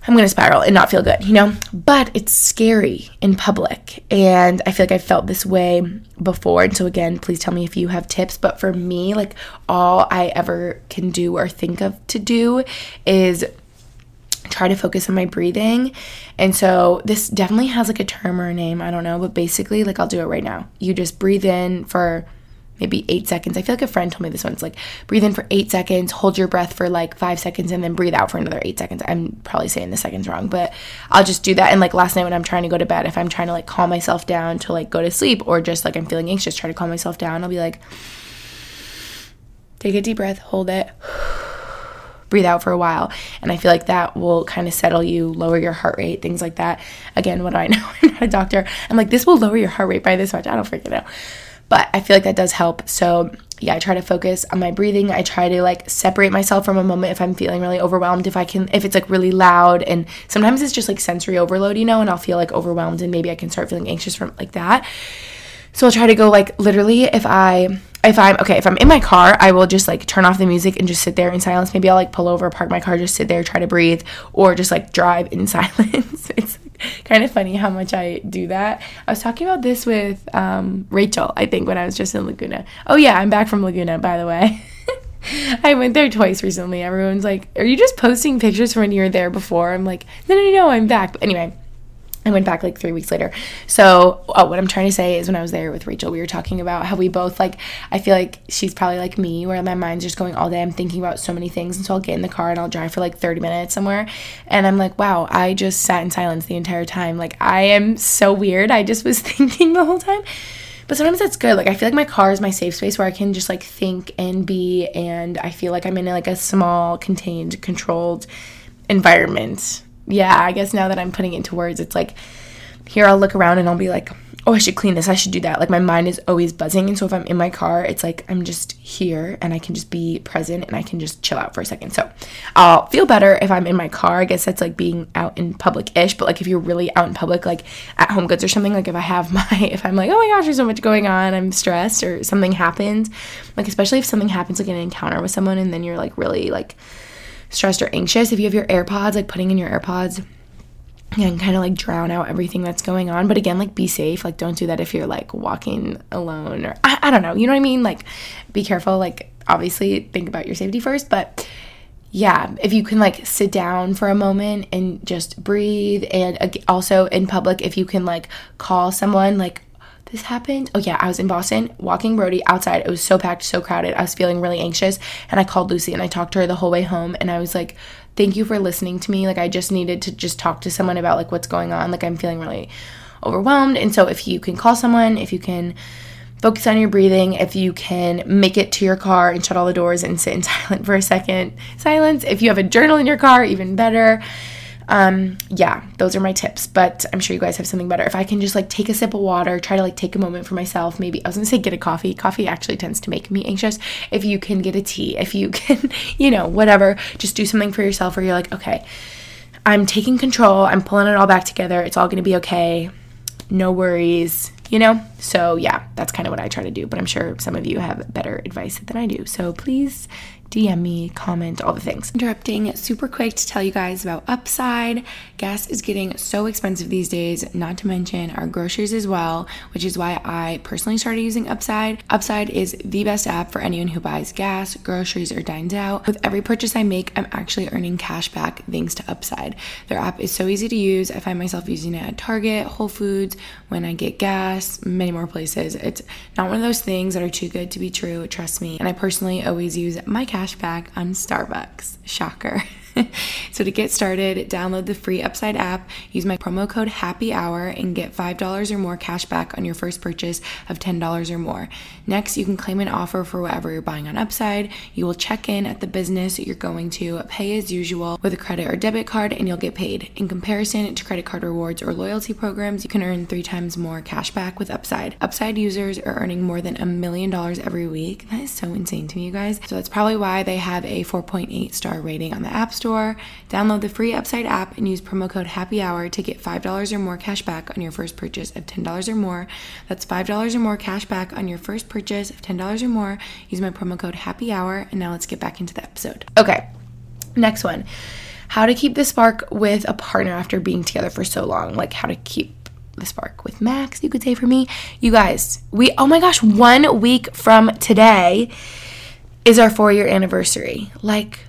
I'm going to spiral and not feel good, you know? But it's scary in public. And I feel like I felt this way before. And so, again, please tell me if you have tips. But for me, like, all I ever can do or think of to do is try to focus on my breathing. And so this definitely has like a term or a name, I don't know, but basically like I'll do it right now. You just breathe in for maybe eight seconds. I feel like a friend told me this once like breathe in for eight seconds, hold your breath for like five seconds, and then breathe out for another eight seconds. I'm probably saying the seconds wrong, but I'll just do that. And like last night when I'm trying to go to bed, if I'm trying to like calm myself down to like go to sleep or just like I'm feeling anxious, try to calm myself down, I'll be like, take a deep breath, hold it. Breathe out for a while, and I feel like that will kind of settle you, lower your heart rate, things like that. Again, what do I know? I'm not a doctor. I'm like, this will lower your heart rate by this much. I don't freaking know but I feel like that does help. So, yeah, I try to focus on my breathing. I try to like separate myself from a moment if I'm feeling really overwhelmed. If I can, if it's like really loud, and sometimes it's just like sensory overload, you know, and I'll feel like overwhelmed and maybe I can start feeling anxious from like that. So I'll try to go like literally if I if I'm okay, if I'm in my car, I will just like turn off the music and just sit there in silence. Maybe I'll like pull over, park my car, just sit there, try to breathe, or just like drive in silence. it's kind of funny how much I do that. I was talking about this with um, Rachel, I think, when I was just in Laguna. Oh, yeah, I'm back from Laguna, by the way. I went there twice recently. Everyone's like, Are you just posting pictures from when you were there before? I'm like, No, no, no, I'm back. But anyway, I went back like three weeks later. So, oh, what I'm trying to say is when I was there with Rachel, we were talking about how we both like, I feel like she's probably like me, where my mind's just going all day. I'm thinking about so many things. And so I'll get in the car and I'll drive for like 30 minutes somewhere. And I'm like, wow, I just sat in silence the entire time. Like, I am so weird. I just was thinking the whole time. But sometimes that's good. Like, I feel like my car is my safe space where I can just like think and be. And I feel like I'm in like a small, contained, controlled environment yeah, I guess now that I'm putting it into words, it's like here I'll look around and I'll be like, oh, I should clean this, I should do that. Like my mind is always buzzing. And so if I'm in my car, it's like I'm just here and I can just be present and I can just chill out for a second. So I'll feel better if I'm in my car. I guess that's like being out in public ish. But like if you're really out in public, like at home goods or something, like if I have my, if I'm like, oh my gosh, there's so much going on, I'm stressed or something happens, like especially if something happens like an encounter with someone and then you're like really like, stressed or anxious, if you have your AirPods, like putting in your AirPods and kind of like drown out everything that's going on. But again, like be safe. Like don't do that if you're like walking alone or I, I don't know. You know what I mean? Like be careful. Like obviously think about your safety first, but yeah, if you can like sit down for a moment and just breathe and also in public if you can like call someone like this happened. Oh yeah, I was in Boston walking Brody outside. It was so packed, so crowded. I was feeling really anxious and I called Lucy and I talked to her the whole way home and I was like, "Thank you for listening to me. Like I just needed to just talk to someone about like what's going on. Like I'm feeling really overwhelmed." And so if you can call someone, if you can focus on your breathing, if you can make it to your car and shut all the doors and sit in silent for a second, silence. If you have a journal in your car, even better um yeah those are my tips but i'm sure you guys have something better if i can just like take a sip of water try to like take a moment for myself maybe i was gonna say get a coffee coffee actually tends to make me anxious if you can get a tea if you can you know whatever just do something for yourself where you're like okay I'm taking control. I'm pulling it all back together. It's all to be okay. No worries, you know? So, yeah, that's kind of what I try to do. But I'm sure some of you have better advice than I do. So, please DM me, comment, all the things. Interrupting super quick to tell you guys about Upside. Gas is getting so expensive these days, not to mention our groceries as well, which is why I personally started using Upside. Upside is the best app for anyone who buys gas, groceries, or dines out. With every purchase I make, I'm actually earning cash back thanks to Upside. Their app is so easy to use. I find myself using it at Target, Whole Foods, when I get gas, many more places. It's not one of those things that are too good to be true, trust me. And I personally always use my cash back on Starbucks. Shocker. so to get started, download the free Upside app, use my promo code Happy Hour, and get $5 or more cash back on your first purchase of $10 or more. Next, you can claim an offer for whatever you're buying on Upside. You will check in at the business you're going to, pay as usual with a credit or debit card, and you'll get paid. In comparison to credit card rewards or loyalty programs, you can earn three times more cash back with Upside. Upside users are earning more than a million dollars every week. That is so insane to me, you guys. So that's probably why they have a 4.8 star rating on the App Store. Download the free Upside app and use promo code Happy Hour to get $5 or more cash back on your first purchase of $10 or more. That's $5 or more cash back on your first purchase of $10 or more. Use my promo code Happy Hour. And now let's get back into the episode. Okay, next one. How to keep the spark with a partner after being together for so long. Like how to keep the spark with Max, you could say for me. You guys, we, oh my gosh, one week from today is our four year anniversary. Like?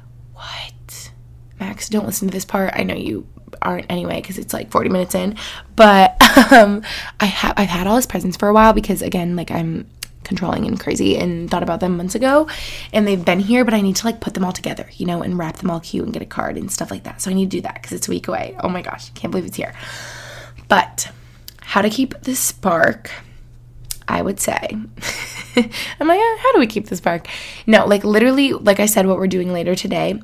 Max, don't listen to this part. I know you aren't anyway because it's like 40 minutes in. But um i have i've had all his presents for a while because again like i'm controlling and crazy and thought about them months ago. And they've been here but i need to like put them all together you know and wrap them all cute and get a card and stuff like that. So i need to do that because it's a week away. Oh my gosh can't believe it's here. But how to keep the spark i would say. I'm like how do we keep the spark? No like literally like i said what we're doing later today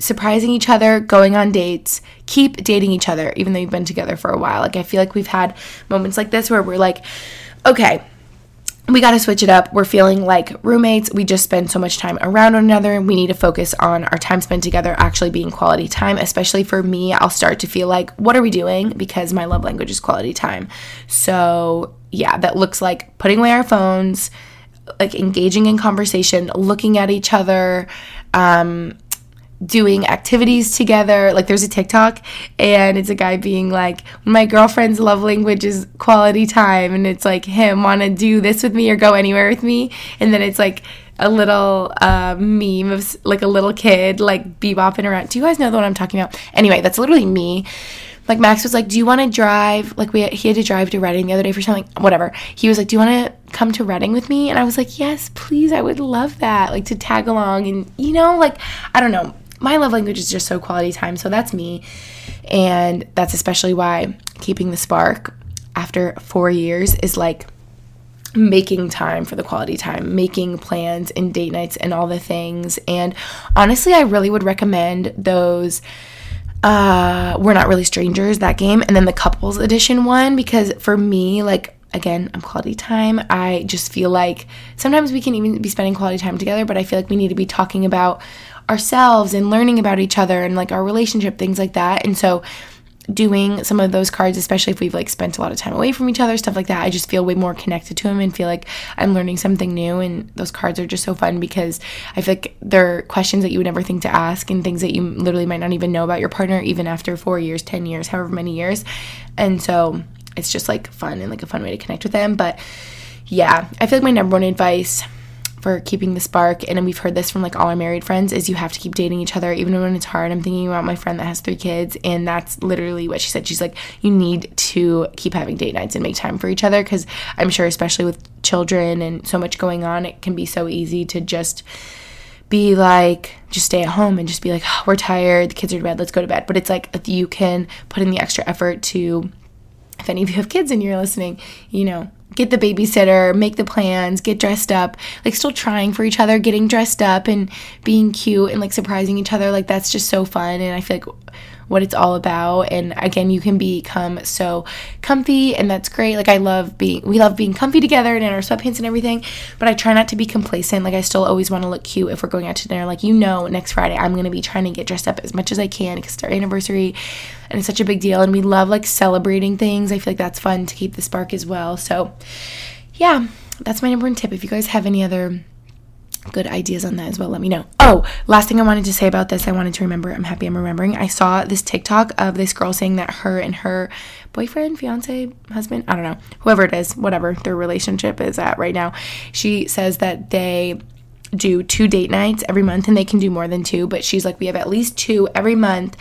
surprising each other, going on dates, keep dating each other, even though you've been together for a while. Like, I feel like we've had moments like this where we're like, okay, we got to switch it up. We're feeling like roommates. We just spend so much time around one another. We need to focus on our time spent together actually being quality time. Especially for me, I'll start to feel like, what are we doing? Because my love language is quality time. So, yeah, that looks like putting away our phones, like engaging in conversation, looking at each other, um, doing activities together. Like there's a TikTok and it's a guy being like, my girlfriend's love language is quality time. And it's like him want to do this with me or go anywhere with me. And then it's like a little uh, meme of like a little kid like bebopping around. Do you guys know what I'm talking about? Anyway, that's literally me. Like Max was like, "Do you want to drive?" Like we he had to drive to Reading the other day for something, whatever. He was like, "Do you want to come to Reading with me?" And I was like, "Yes, please. I would love that. Like to tag along and you know, like I don't know my love language is just so quality time. So that's me. And that's especially why keeping the spark after four years is like making time for the quality time, making plans and date nights and all the things. And honestly, I really would recommend those uh we're not really strangers that game and then the couples edition one because for me like again i'm quality time i just feel like sometimes we can even be spending quality time together but i feel like we need to be talking about ourselves and learning about each other and like our relationship, things like that. And so doing some of those cards, especially if we've like spent a lot of time away from each other, stuff like that, I just feel way more connected to them and feel like I'm learning something new. And those cards are just so fun because I feel like they're questions that you would never think to ask and things that you literally might not even know about your partner, even after four years, 10 years, however many years. And so it's just like fun and like a fun way to connect with them. But yeah, I feel like my number one advice for keeping the spark and we've heard this from like all our married friends is you have to keep dating each other even when it's hard. I'm thinking about my friend that has three kids and that's literally what she said. She's like you need to keep having date nights and make time for each other because i'm sure especially with children and so much going on it can be so easy to just be like just stay at home and just be like oh, we're tired. The kids are to bed. Let's go to bed. But it's like you can put in the extra effort to if any of you have kids and you're listening you know get the babysitter, make the plans, get dressed up, like still trying for each other, getting dressed up and being cute and like surprising each other. Like that's just so fun. And I feel like what it's all about. And again, you can become so comfy, and that's great. Like, I love being, we love being comfy together and in our sweatpants and everything, but I try not to be complacent. Like, I still always want to look cute if we're going out to dinner. Like, you know, next Friday, I'm going to be trying to get dressed up as much as I can because it's our anniversary and it's such a big deal. And we love like celebrating things. I feel like that's fun to keep the spark as well. So, yeah, that's my number one tip. If you guys have any other good ideas on that as well, let me know. Oh, last thing I wanted to say about this, I wanted to remember, I'm happy I'm remembering. I saw this TikTok of this girl saying that her and her boyfriend, fiance, husband, I don't know, whoever it is, whatever their relationship is at right now, she says that they do two date nights every month and they can do more than two, but she's like, we have at least two every month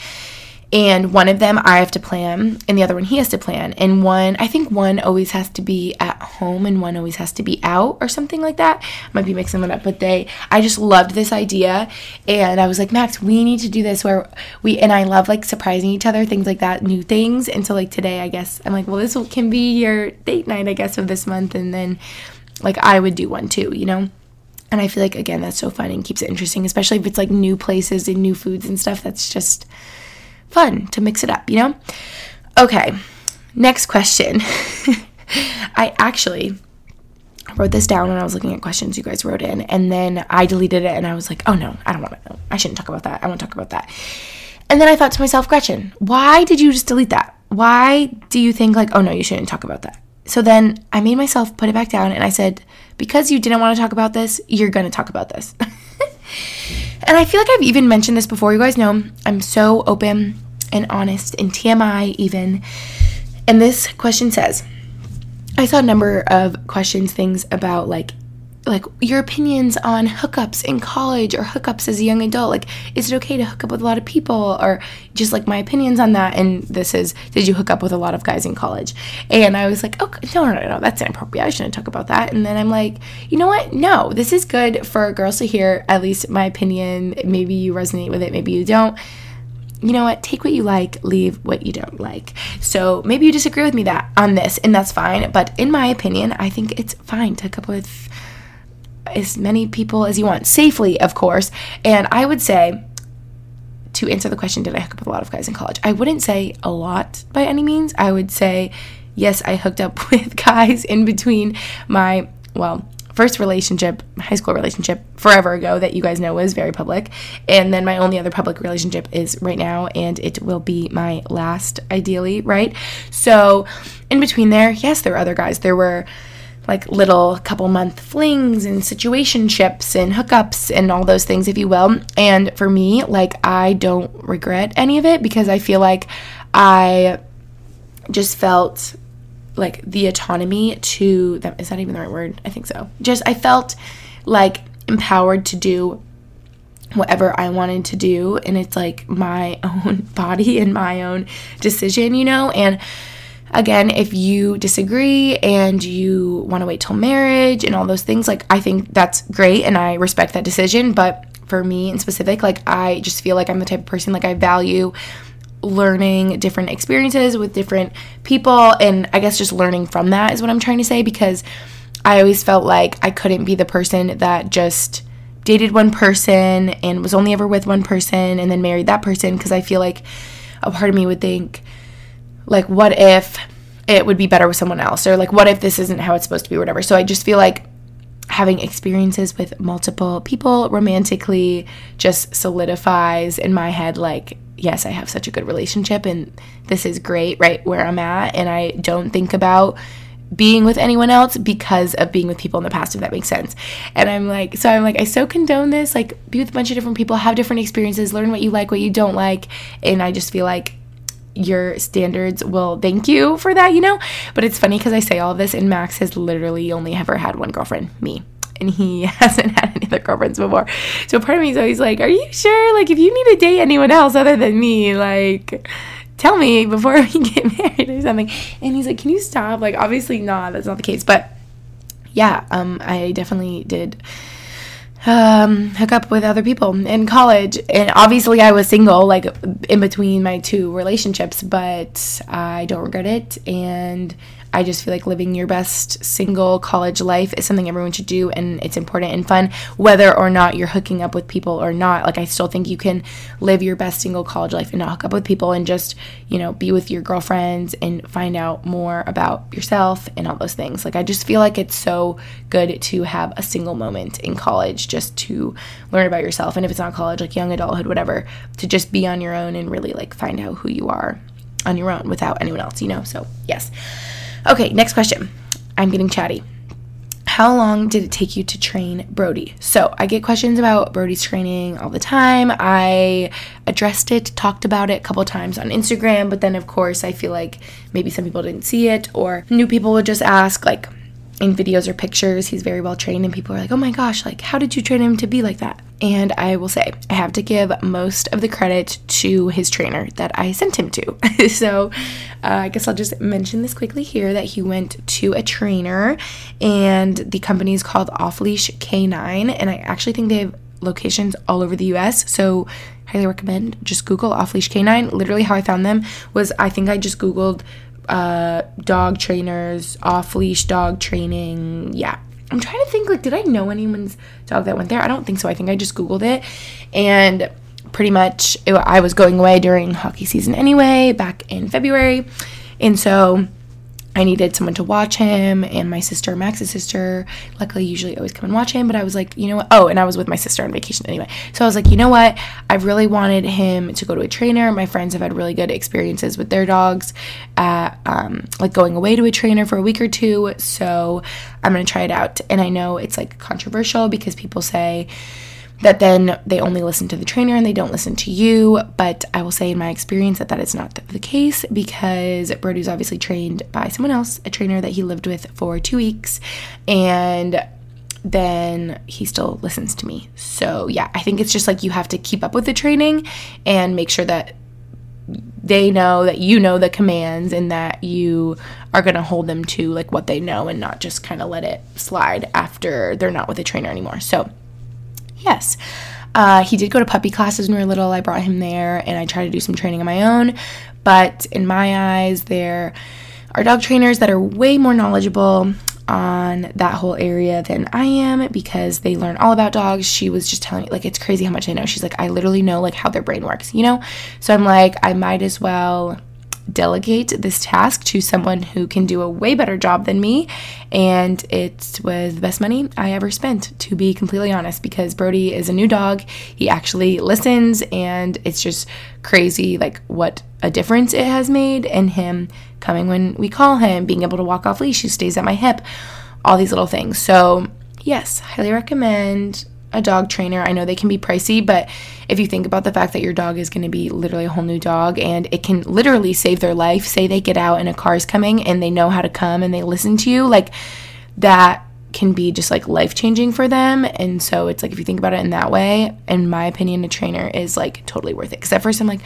and one of them I have to plan and the other one he has to plan. And one I think one always has to be at home and one always has to be out or something like that. I might be mixing them up but they I just loved this idea. And I was like Max we need to do this where we and I love like surprising each other things like that new things. And so like today I guess I'm like well this can be your date night I guess of this month and then like I would do one too you know? And I feel like again that's so fun and keeps it interesting especially if it's like new places and new foods and stuff that's just fun to mix it up, you know? Okay, next question. I actually wrote this down when I was looking at questions you guys wrote in, and then I deleted it and I was like, oh no, I don't want to, I shouldn't talk about that. I won't talk about that. And then I thought to myself, Gretchen, why did you just delete that? Why do you think, like, oh no, you shouldn't talk about that? So then I made myself put it back down and I said, because you didn't want to talk about this, you're going to talk about this. And I feel like I've even mentioned this before. You guys know I'm so open and honest and TMI even. And this question says, I saw a number of questions, things about like like your opinions on hookups in college or hookups as a young adult. Like, is it okay to hook up with a lot of people? Or just like my opinions on that. And this is, did you hook up with a lot of guys in college? And I was like, oh, okay, no, no, no, no, that's inappropriate. I shouldn't talk about that. And then I'm like, you know what? No, this is good for girls to hear at least my opinion. Maybe you resonate with it, maybe you don't you know what take what you like leave what you don't like so maybe you disagree with me that on this and that's fine but in my opinion i think it's fine to hook up with as many people as you want, safely, of course. And I would say, to answer the question, did I hook up with a lot of guys in college? I wouldn't say a lot by any means. I would say, yes, I hooked up with guys in between my, well, first relationship, high school relationship, forever ago that you guys know was very public. And then my only other public relationship is right now, and it will be my last, ideally, right? So, in between there, yes, there were other guys. There were like little couple month flings and situationships and hookups and all those things, if you will. And for me, like, I don't regret any of it because I feel like I just felt like the autonomy to that is that even the right word? I think so. Just I felt like empowered to do whatever I wanted to do and it's like my own body and my own decision, you know? And Again, if you disagree and you want to wait till marriage and all those things, like I think that's great and I respect that decision. But for me in specific, like I just feel like I'm the type of person like I value learning different experiences with different people and I guess just learning from that is what I'm trying to say because I always felt like I couldn't be the person that just dated one person and was only ever with one person and then married that person because I feel like a part of me would think like what if it would be better with someone else? Or like what if this isn't how it's supposed to be or whatever? So i just feel like having experiences with multiple people romantically just solidifies in my head like yes i have such a good relationship and this is great right where i'm at and i don't think about being with anyone else because of being with people in the past if that makes sense. And i'm like so i'm like i so condone this like be with a bunch of different people have different experiences learn what you like what you don't like and i just feel like your standards will thank you for that, you know? But it's funny because I say all this, and Max has literally only ever had one girlfriend, me. And he hasn't had any other girlfriends before. So part of me is always like, Are you sure? Like, if you need to date anyone else other than me, like, tell me before we get married or something. And he's like, Can you stop? Like, obviously, not. That's not the case. But yeah, um, I definitely did um, hook up with other people in college. And obviously, I was single, like in between my two relationships, but I don't regret it. And I just feel like living your best single college life is something everyone should do and it's important and fun whether or not you're hooking up with people or not. Like I still think you can live your best single college life and not hook up with people and just, you know, be with your girlfriends and find out more about yourself and all those things. Like I just feel like it's so good to have a single moment in college just to learn about yourself and if it's not college like young adulthood whatever to just be on your own and really like find out who you are on your own without anyone else, you know? So, yes. Okay, next question. I'm getting chatty. How long did it take you to train Brody? So, I get questions about Brody's training all the time. I addressed it, talked about it a couple times on Instagram, but then, of course, I feel like maybe some people didn't see it, or new people would just ask, like, in videos or pictures, he's very well trained, and people are like, oh my gosh, like, how did you train him to be like that? And I will say, I have to give most of the credit to his trainer that I sent him to. so uh, I guess I'll just mention this quickly here that he went to a trainer, and the company is called Off Leash K9, and I actually think they have locations all over the US. So highly recommend just Google Off Leash K9. Literally, how I found them was I think I just Googled uh, dog trainers, off leash dog training. Yeah. I'm trying to think like did I know anyone's dog that went there? I don't think so. I think I just googled it and pretty much it, I was going away during hockey season anyway back in February. And so I needed someone to watch him and my sister, Max's sister, luckily usually always come and watch him, but I was like, you know what? Oh, and I was with my sister on vacation anyway. So I was like, you know what? I really wanted him to go to a trainer. My friends have had really good experiences with their dogs at um, like going away to a trainer for a week or two. So I'm going to try it out. And I know it's like controversial because people say, that then they only listen to the trainer and they don't listen to you. But I will say, in my experience, that that is not the case because Brody's obviously trained by someone else, a trainer that he lived with for two weeks, and then he still listens to me. So, yeah, I think it's just like you have to keep up with the training and make sure that they know that you know the commands and that you are going to hold them to like what they know and not just kind of let it slide after they're not with a trainer anymore. So, Yes. Uh, he did go to puppy classes when we were little. I brought him there and I tried to do some training on my own. But in my eyes, there are dog trainers that are way more knowledgeable on that whole area than I am because they learn all about dogs. She was just telling me, like, it's crazy how much I know. She's like, I literally know, like, how their brain works, you know? So I'm like, I might as well delegate this task to someone who can do a way better job than me. And it was the best money I ever spent, to be completely honest, because Brody is a new dog. He actually listens, and it's just crazy, like, what a difference it has made in him coming when we call him, being able to walk off leash, he stays at my hip, all these little things. So, yes, highly recommend a dog trainer. I know they can be pricey, but if you think about the fact that your dog is going to be literally a whole new dog and it can literally save their life, say they get out and a car's coming and they know how to come and they listen to you, like that can be just like life changing for them. And so it's like if you think about it in that way, in my opinion, a trainer is like totally worth it. Because at first I'm like,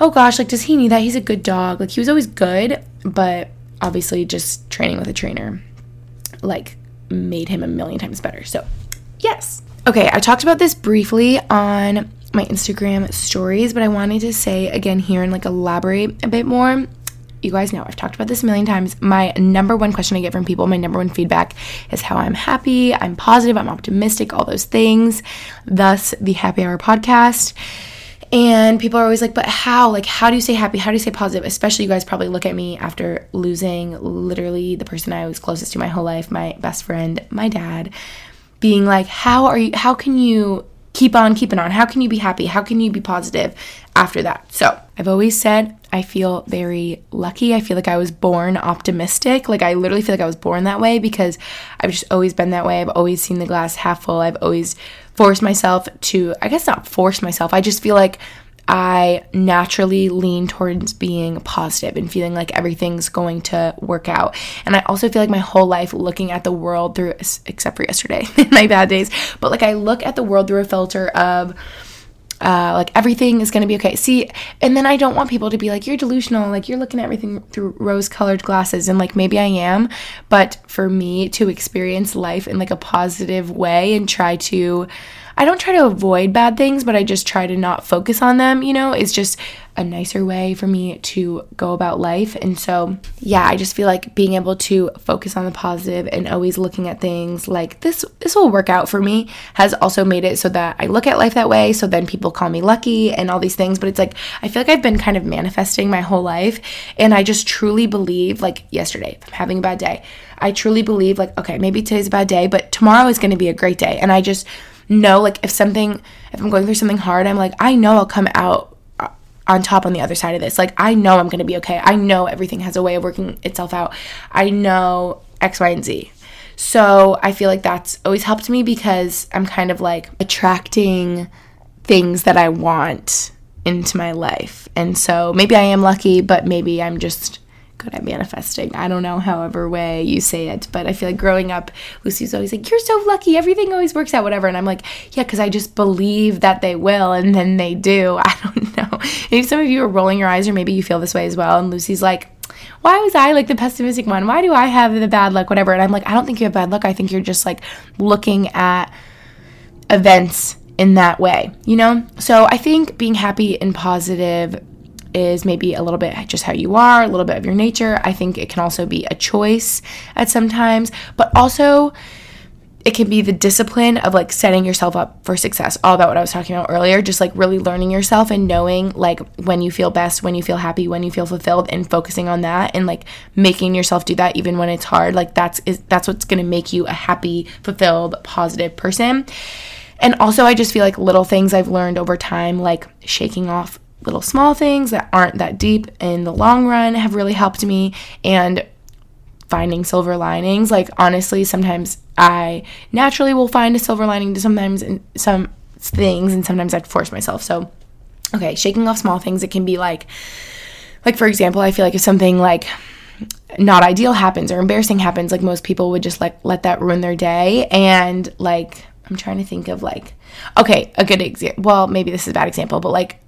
oh gosh, like does he need that? He's a good dog. Like he was always good, but obviously just training with a trainer like made him a million times better. So, yes. Okay, I talked about this briefly on my Instagram stories, but I wanted to say again here and like elaborate a bit more. You guys know I've talked about this a million times. My number one question I get from people, my number one feedback is how I'm happy, I'm positive, I'm optimistic, all those things. Thus, the Happy Hour podcast. And people are always like, but how? Like, how do you stay happy? How do you stay positive? Especially, you guys probably look at me after losing literally the person I was closest to my whole life, my best friend, my dad being like, how are you, how can you keep on keeping on? How can you be happy? How can you be positive after that? So I've always said I feel very lucky. I feel like I was born optimistic. Like I literally feel like I was born that way because I've just always been that way. I've always seen the glass half full. I've always forced myself to, I guess not force myself. I just feel like I naturally lean towards being positive and feeling like everything's going to work out. And I also feel like my whole life looking at the world through, except for yesterday, my bad days, but like I look at the world through a filter of, uh, like everything is going to be okay. See, and then I don't want people to be like, you're delusional, like you're looking at everything through rose colored glasses. And like maybe I am, but for me to experience life in like a positive way and try to, I don't try to avoid bad things, but I just try to not focus on them, you know, is just a nicer way for me to go about life. And so, yeah, I just feel like being able to focus on the positive and always looking at things like this this will work out for me has also made it so that I look at life that way. So then people call me lucky and all these things, but it's like I feel like I've been kind of manifesting my whole life and I just truly believe like yesterday, if I'm having a bad day, I truly believe like okay, maybe today's a bad day, but tomorrow is going to be a great day. And I just know like if something if I'm going through something hard, I'm like I know I'll come out uh, on top on the other side of this. Like, I know I'm going to be okay. I know everything has a way of working itself out. I know X, Y, and Z. So I feel like that's always helped me because I'm kind of like attracting things that I want into my life. And so maybe I am lucky, but maybe I'm just good at manifesting. I don't know, however way you say it, but I feel like growing up, Lucy's always like, "You're so lucky. Everything always works out, whatever." And I'm like, "Yeah, because I just believe that they will, and then they do." I don't know. Maybe some of you are rolling your eyes, or maybe you feel this way as well. And Lucy's like, why was I like the pessimistic one? Why do I have the bad luck, whatever? And I'm like, I don't think you have bad luck. I think you're just like looking at events in that way, you know? So I think being happy and positive is maybe a little bit just how you are, a little bit of your nature. I think it can also be a choice at sometimes, but also it can be the discipline of like setting yourself up for success. All about what I was talking about earlier, just like really learning yourself and knowing like when you feel best, when you feel happy, when you feel fulfilled and focusing on that and like making yourself do that even when it's hard. Like that's is that's what's going to make you a happy, fulfilled, positive person. And also I just feel like little things I've learned over time like shaking off little small things that aren't that deep in the long run have really helped me. And finding silver linings like honestly sometimes i naturally will find a silver lining to sometimes in some things and sometimes i force myself. So okay shaking off small things it can be like like for example i feel like if something like not ideal happens or embarrassing happens like most people would just like let that ruin their day. And like i'm trying to think of like okay a good example well maybe this is a bad example but like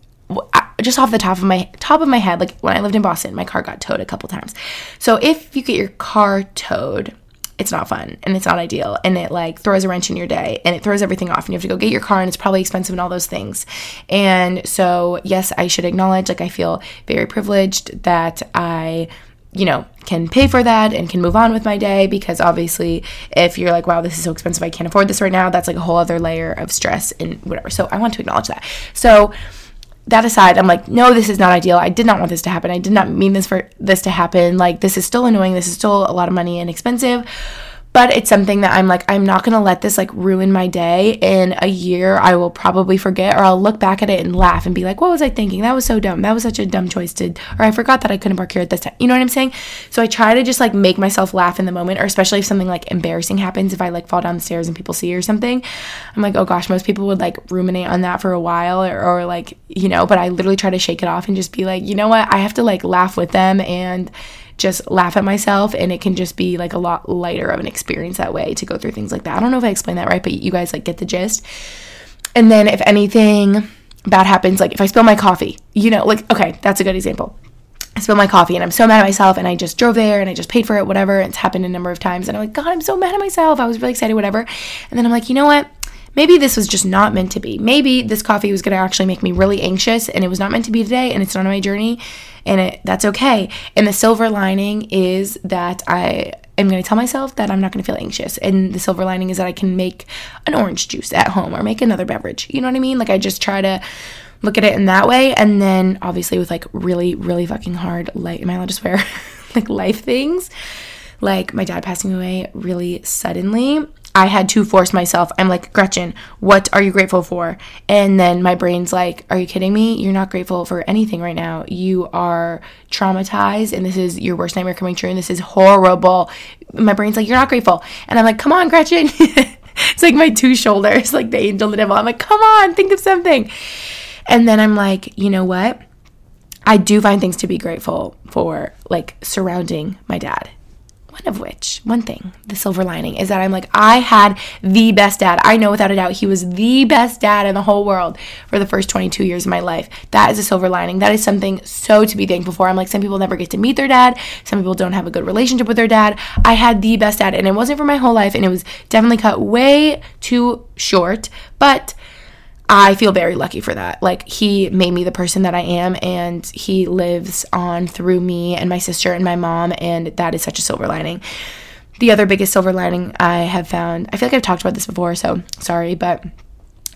just off the top of my top of my head, like when I lived in Boston, my car got towed a couple times. So if you get your car towed, it's not fun and it's not ideal and it like throws a wrench in your day and it throws everything off and you have to go get your car and it's probably expensive and all those things. And so, yes, I should acknowledge like I feel very privileged that I you know, can pay for that and can move on with my day because obviously if you're like, wow, this is so expensive, I can't afford this right now, that's like a whole other layer of stress and whatever. So I want to acknowledge that. So that aside, I'm like, no, this is not ideal. I did not want this to happen. I did not mean this for this to happen. Like, this is still annoying. This is still a lot of money and expensive but it's something that I'm like I'm not to let this like ruin my day. In a year I will probably forget or I'll look back at it and laugh and be like what was I thinking? That was so dumb. That was such a dumb choice to or I forgot that I couldn't park here at this time. You know what I'm saying? So I try to just like make myself laugh in the moment or especially if something like embarrassing happens if I like fall down the stairs and people see or something I'm like oh gosh most people would like ruminate on that for a while or, or like you know but I literally try to shake it off and just be like you know what? I have to like laugh with them and just laugh at myself and it can just be like a lot lighter of an experience that way to go through things like that. I don't know if I explained that right, but you guys like get the gist. And then if anything bad happens, like if I spill my coffee, you know, like okay, that's a good example. I spilled my coffee and I'm so mad at myself and I just drove there and I just paid for it, whatever. It's happened a number of times and I'm like, God, I'm so mad at myself. I was really excited, whatever. And then I'm like, you know what? Maybe this was just not meant to be. Maybe this coffee was going to actually make me really anxious and it was not meant to be today and it's not on my journey and it that's okay. And the silver lining is that I am going to tell myself that I'm not going to feel anxious. And the silver lining is that I can make an orange juice at home or make another beverage. You know what I mean? Like I just try to look at it in that way and then obviously with like really really fucking hard like am I allowed to swear? like life things like my dad passing away really suddenly I had to force myself. I'm like, Gretchen, what are you grateful for? And then my brain's like, Are you kidding me? You're not grateful for anything right now. You are traumatized, and this is your worst nightmare coming true, and this is horrible. My brain's like, You're not grateful. And I'm like, Come on, Gretchen. it's like my two shoulders, like the angel and the devil. I'm like, Come on, think of something. And then I'm like, You know what? I do find things to be grateful for, like surrounding my dad one of which, one thing, the silver lining is that I'm like, I had the best dad. I know without a doubt he was the best dad in the whole world for the first 22 years of my life. That is a silver lining. That is something so to be thankful for. I'm like, some people never get to meet their dad, some people don't have a good relationship with their dad. I had the best dad, and it wasn't for my whole life, and it was definitely cut way too short, but I feel very lucky for that. Like, he made me the person that I am, and he lives on through me and my sister and my mom, and that is such a silver lining. The other biggest silver lining I have found, I feel like I've talked about this before, so sorry, but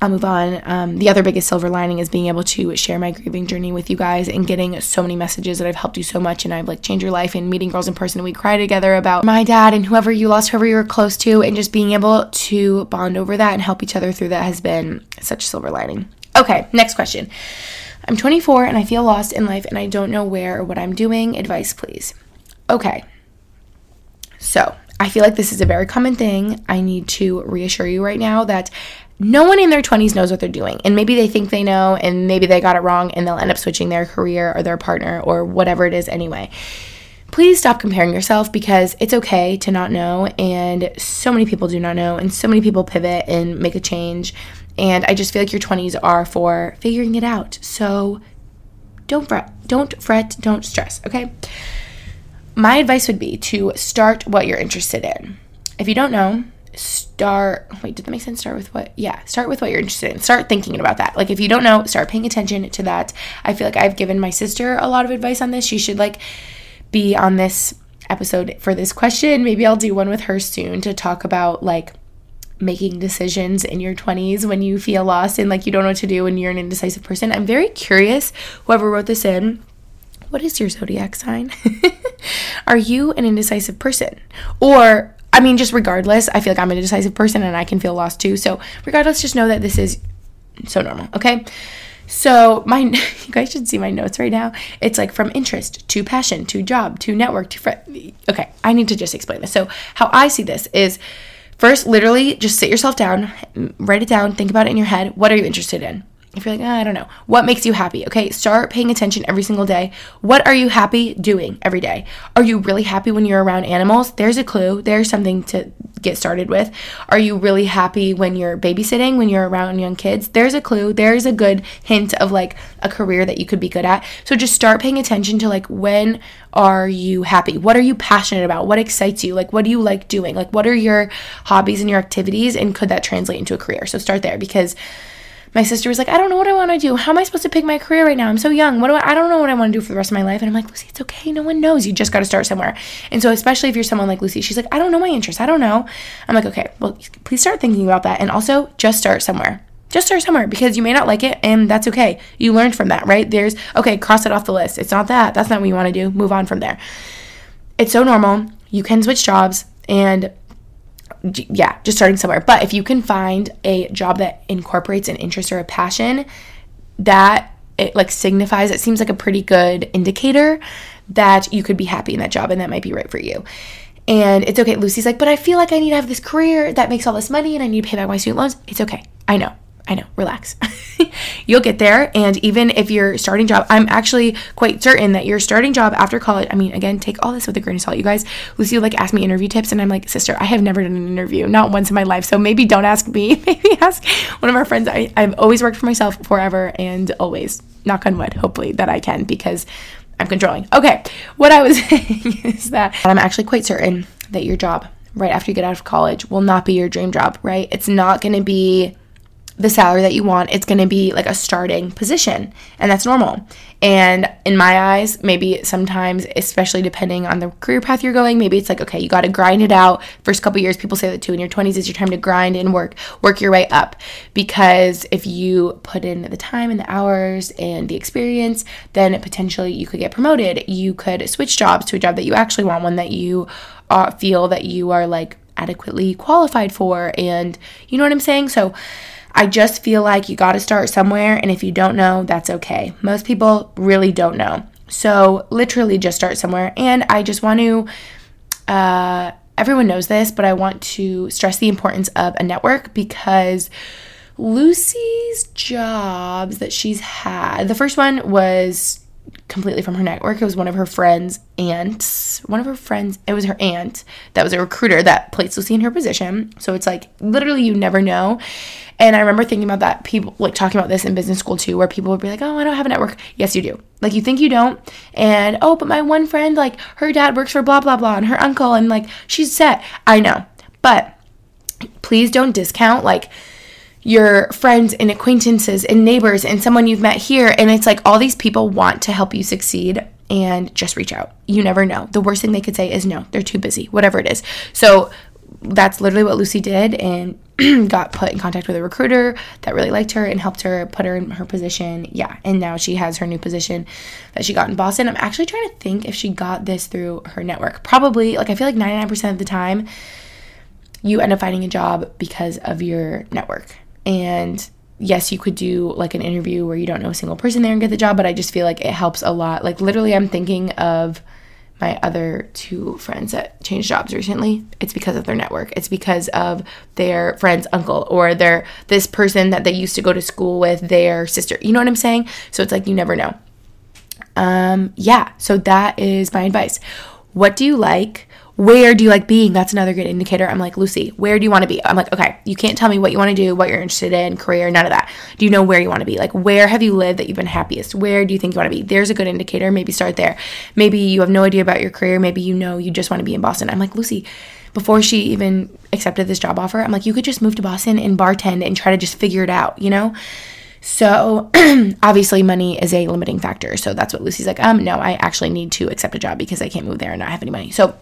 I'll move on. Um, the other biggest silver lining is being able to share my grieving journey with you guys and getting so many messages that I've helped you so much and I've like changed your life and meeting girls in person and we cry together about my dad and whoever you lost, whoever you were close to, and just being able to bond over that and help each other through that has been such silver lining. Okay, next question. I'm 24 and I feel lost in life and I don't know where or what I'm doing. Advice, please. Okay. So, I feel like this is a very common thing. I need to reassure you right now that no one in their 20s knows what they're doing. And maybe they think they know, and maybe they got it wrong, and they'll end up switching their career or their partner or whatever it is anyway. Please stop comparing yourself because it's okay to not know, and so many people do not know, and so many people pivot and make a change. And I just feel like your 20s are for figuring it out. So don't fret, don't fret, don't stress, okay? My advice would be to start what you're interested in. If you don't know, start wait did that make sense? Start with what yeah start with what you're interested in. Start thinking about that. Like if you don't know start paying attention to that. I feel like i've given my sister a lot of advice on this. She should like be on this episode for this question. Maybe i'll do one with her soon to talk about like making decisions in your 20s when you feel lost and like you don't know what to do and you're an indecisive person. I'm very curious whoever wrote this in what is your zodiac sign? Are you an indecisive person? Or I mean, just regardless, I feel like I'm a decisive person and I can feel lost too. So, regardless, just know that this is so normal, okay? So, my you guys should see my notes right now. It's like from interest to passion to job to network to friend. Okay, I need to just explain this. So, how I see this is first, literally, just sit yourself down, write it down, think about it in your head. What are you interested in? If you're like, oh, I don't know, what makes you happy? Okay, start paying attention every single day. What are you happy doing every day? Are you really happy when you're around animals? There's a clue. There's something to get started with. Are you really happy when you're babysitting, when you're around young kids? There's a clue. There's a good hint of like a career that you could be good at. So just start paying attention to like when are you happy? What are you passionate about? What excites you? Like what do you like doing? Like what are your hobbies and your activities and could that translate into a career? So start there because my sister was like, I don't know what I want to do. How am I supposed to pick my career right now? I'm so young. What do I, I don't know what I want to do for the rest of my life. And I'm like, Lucy, it's okay. No one knows. You just got to start somewhere. And so, especially if you're someone like Lucy, she's like, I don't know my interests. I don't know. I'm like, okay, well, please start thinking about that. And also, just start somewhere. Just start somewhere because you may not like it and that's okay. You learned from that, right? There's, okay, cross it off the list. It's not that. That's not what you want to do. Move on from there. It's so normal. You can switch jobs and yeah, just starting somewhere. But if you can find a job that incorporates an interest or a passion, that it like signifies it seems like a pretty good indicator that you could be happy in that job and that might be right for you. And it's okay. Lucy's like, but I feel like I need to have this career that makes all this money and I need to pay back my student loans. It's okay. I know. I know, relax. You'll get there. And even if you're starting job, I'm actually quite certain that your starting job after college, I mean, again, take all this with a grain of salt. You guys, Lucy like ask me interview tips, and I'm like, sister, I have never done an interview, not once in my life. So maybe don't ask me. maybe ask one of our friends. I, I've always worked for myself forever and always, knock on wood, hopefully that I can because I'm controlling. Okay, what I was saying is that I'm actually quite certain that your job right after you get out of college will not be your dream job, right? It's not going to be the salary that you want, it's going to be like a starting position, and that's normal. And in my eyes, maybe sometimes, especially depending on the career path you're going, maybe it's like, okay, you got to grind it out. First couple years, people say that too. In your 20s is your time to grind and work, work your way up. Because if you put in the time and the hours and the experience, then potentially you could get promoted. You could switch jobs to a job that you actually want, one that you uh, feel that you are like adequately qualified for. And you know what I'm saying? So, I just feel like you got to start somewhere, and if you don't know, that's okay. Most people really don't know. So, literally, just start somewhere. And I just want to, uh, everyone knows this, but I want to stress the importance of a network because Lucy's jobs that she's had, the first one was completely from her network. It was one of her friends' aunts. One of her friends, it was her aunt that was a recruiter that placed Lucy in her position. So it's like literally you never know. And I remember thinking about that, people like talking about this in business school too, where people would be like, oh, I don't have a network. Yes, you do. Like you think you don't. And oh, but my one friend, like her dad works for blah, blah, blah, and her uncle, and like she's set. I know. But please don't discount like your friends and acquaintances and neighbors and someone you've met here. And it's like all these people want to help you succeed and just reach out. You never know. The worst thing they could say is no, they're too busy, whatever it is. So that's literally what Lucy did and got put in contact with a recruiter that really liked her and helped her put her in her position. Yeah, and now she has her new position that she got in Boston. I'm actually trying to think if she got this through her network. Probably, like I feel like 99% of the time you end up finding a job because of your network. And yes, you could do like an interview where you don't know a single person there and get the job, but I just feel like it helps a lot. Like literally I'm thinking of my other two friends that changed jobs recently. It's because of their network. It's because of their friend's uncle or their this person that they used to go to school with, their sister. You know what I'm saying? So it's like you never know. Um yeah, so that is my advice. What do you like? Where do you like being? That's another good indicator. I'm like, Lucy, where do you want to be? I'm like, okay, you can't tell me what you want to do, what you're interested in, career, none of that. Do you know where you want to be? Like, where have you lived that you've been happiest? Where do you think you want to be? There's a good indicator. Maybe start there. Maybe you have no idea about your career. Maybe you know you just want to be in Boston. I'm like, Lucy, before she even accepted this job offer, I'm like, you could just move to Boston and bartend and try to just figure it out, you know? So obviously money is a limiting factor. So that's what Lucy's like, um, no, I actually need to accept a job because I can't move there and not have any money. So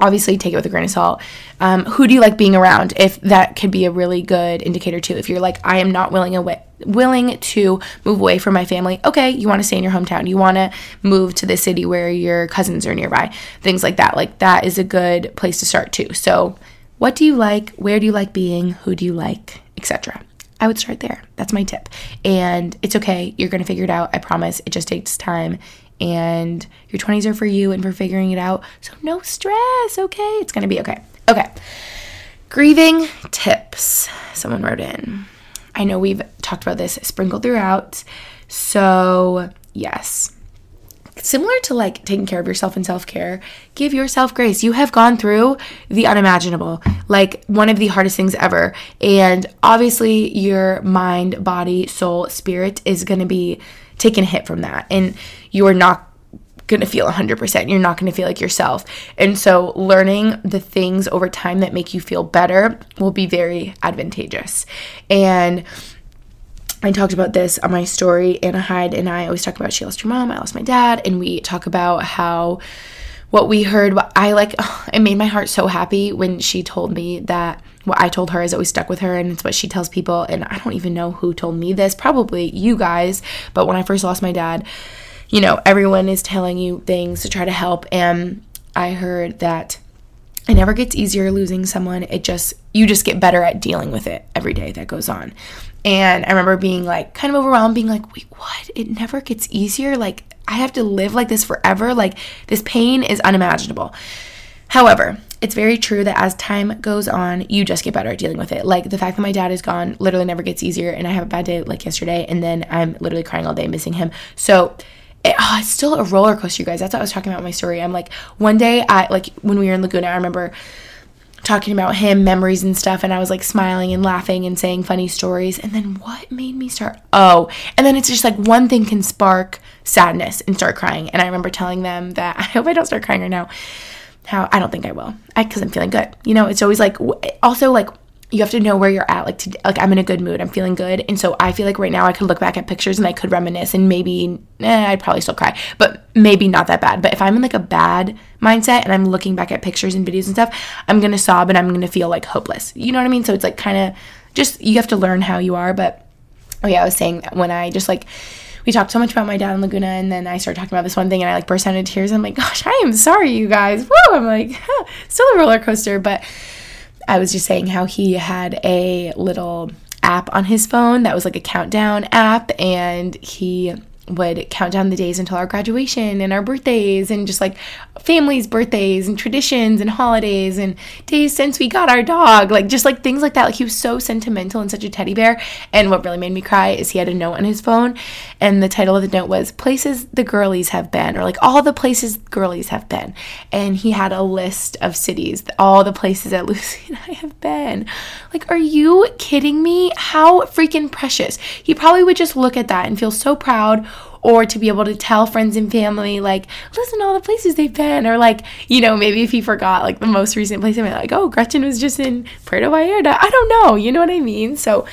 obviously take it with a grain of salt. Um, who do you like being around? If that could be a really good indicator too. If you're like, I am not willing away, willing to move away from my family. Okay, you want to stay in your hometown. You want to move to the city where your cousins are nearby. Things like that. Like that is a good place to start too. So, what do you like? Where do you like being? Who do you like? Etc. I would start there. That's my tip. And it's okay. You're going to figure it out. I promise. It just takes time and your 20s are for you and for figuring it out. So, no stress, okay? It's gonna be okay. Okay. Grieving tips. Someone wrote in. I know we've talked about this sprinkled throughout. So, yes. Similar to like taking care of yourself and self care, give yourself grace. You have gone through the unimaginable, like one of the hardest things ever. And obviously, your mind, body, soul, spirit is going to be taking a hit from that. And you're not going to feel 100%. You're not going to feel like yourself. And so, learning the things over time that make you feel better will be very advantageous. And I talked about this on my story. Anna Hyde and I always talk about she lost her mom, I lost my dad, and we talk about how what we heard, I like, oh, it made my heart so happy when she told me that what I told her is always stuck with her, and it's what she tells people. And I don't even know who told me this, probably you guys. But when I first lost my dad, you know, everyone is telling you things to try to help. And I heard that it never gets easier losing someone. It just, you just get better at dealing with it every day that goes on. And I remember being like kind of overwhelmed, being like, wait, what? It never gets easier? Like, I have to live like this forever? Like, this pain is unimaginable. However, it's very true that as time goes on, you just get better at dealing with it. Like the fact that my dad is gone literally never gets easier, and I have a bad day like yesterday, and then I'm literally crying all day missing him. So, it, oh, it's still a roller coaster, you guys. That's what I was talking about my story. I'm like, one day, I like when we were in Laguna, I remember talking about him, memories and stuff, and I was like smiling and laughing and saying funny stories. And then what made me start? Oh, and then it's just like one thing can spark sadness and start crying. And I remember telling them that I hope I don't start crying right now. How I don't think I will, because I'm feeling good. You know, it's always like also like you have to know where you're at. Like, like I'm in a good mood. I'm feeling good, and so I feel like right now I could look back at pictures and I could reminisce, and maybe eh, I'd probably still cry, but maybe not that bad. But if I'm in like a bad mindset and I'm looking back at pictures and videos and stuff, I'm gonna sob and I'm gonna feel like hopeless. You know what I mean? So it's like kind of just you have to learn how you are. But oh yeah, I was saying when I just like we talked so much about my dad in Laguna, and then I started talking about this one thing, and I like burst out into tears. I'm like, gosh, I am sorry, you guys. Woo! I'm like, huh, still a roller coaster, but I was just saying how he had a little app on his phone that was like a countdown app, and he would count down the days until our graduation and our birthdays and just like families' birthdays and traditions and holidays and days since we got our dog. Like just like things like that. Like he was so sentimental and such a teddy bear. And what really made me cry is he had a note on his phone and the title of the note was Places the Girlies Have Been or like all the places girlies have been. And he had a list of cities, all the places that Lucy and I have been. Like, are you kidding me? How freaking precious. He probably would just look at that and feel so proud or to be able to tell friends and family like listen to all the places they've been or like you know maybe if he forgot like the most recent place i mean like oh gretchen was just in puerto vallarta. I don't know you know what i mean? So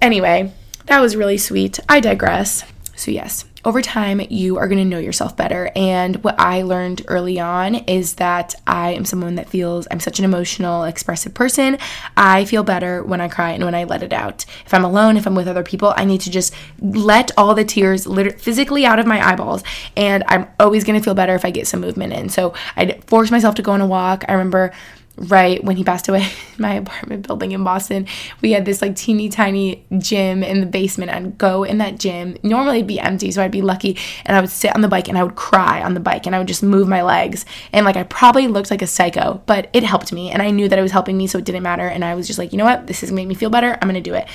anyway that was really sweet. I digress. So yes over time, you are going to know yourself better. And what I learned early on is that I am someone that feels I'm such an emotional, expressive person. I feel better when I cry and when I let it out. If I'm alone, if I'm with other people, I need to just let all the tears literally physically out of my eyeballs. And I'm always going to feel better if I get some movement in. So I'd force myself to go on a walk. I remember right when he passed away in my apartment building in Boston, we had this like teeny tiny gym in the basement. I'd go in that gym. Normally it'd be empty, so I'd be lucky. And I would sit on the bike and I would cry on the bike and I would just move my legs. And like I probably looked like a psycho, but it helped me. And I knew that it was helping me, so it didn't matter. And I was just like, you know what? This is making me feel better. I'm gonna do it.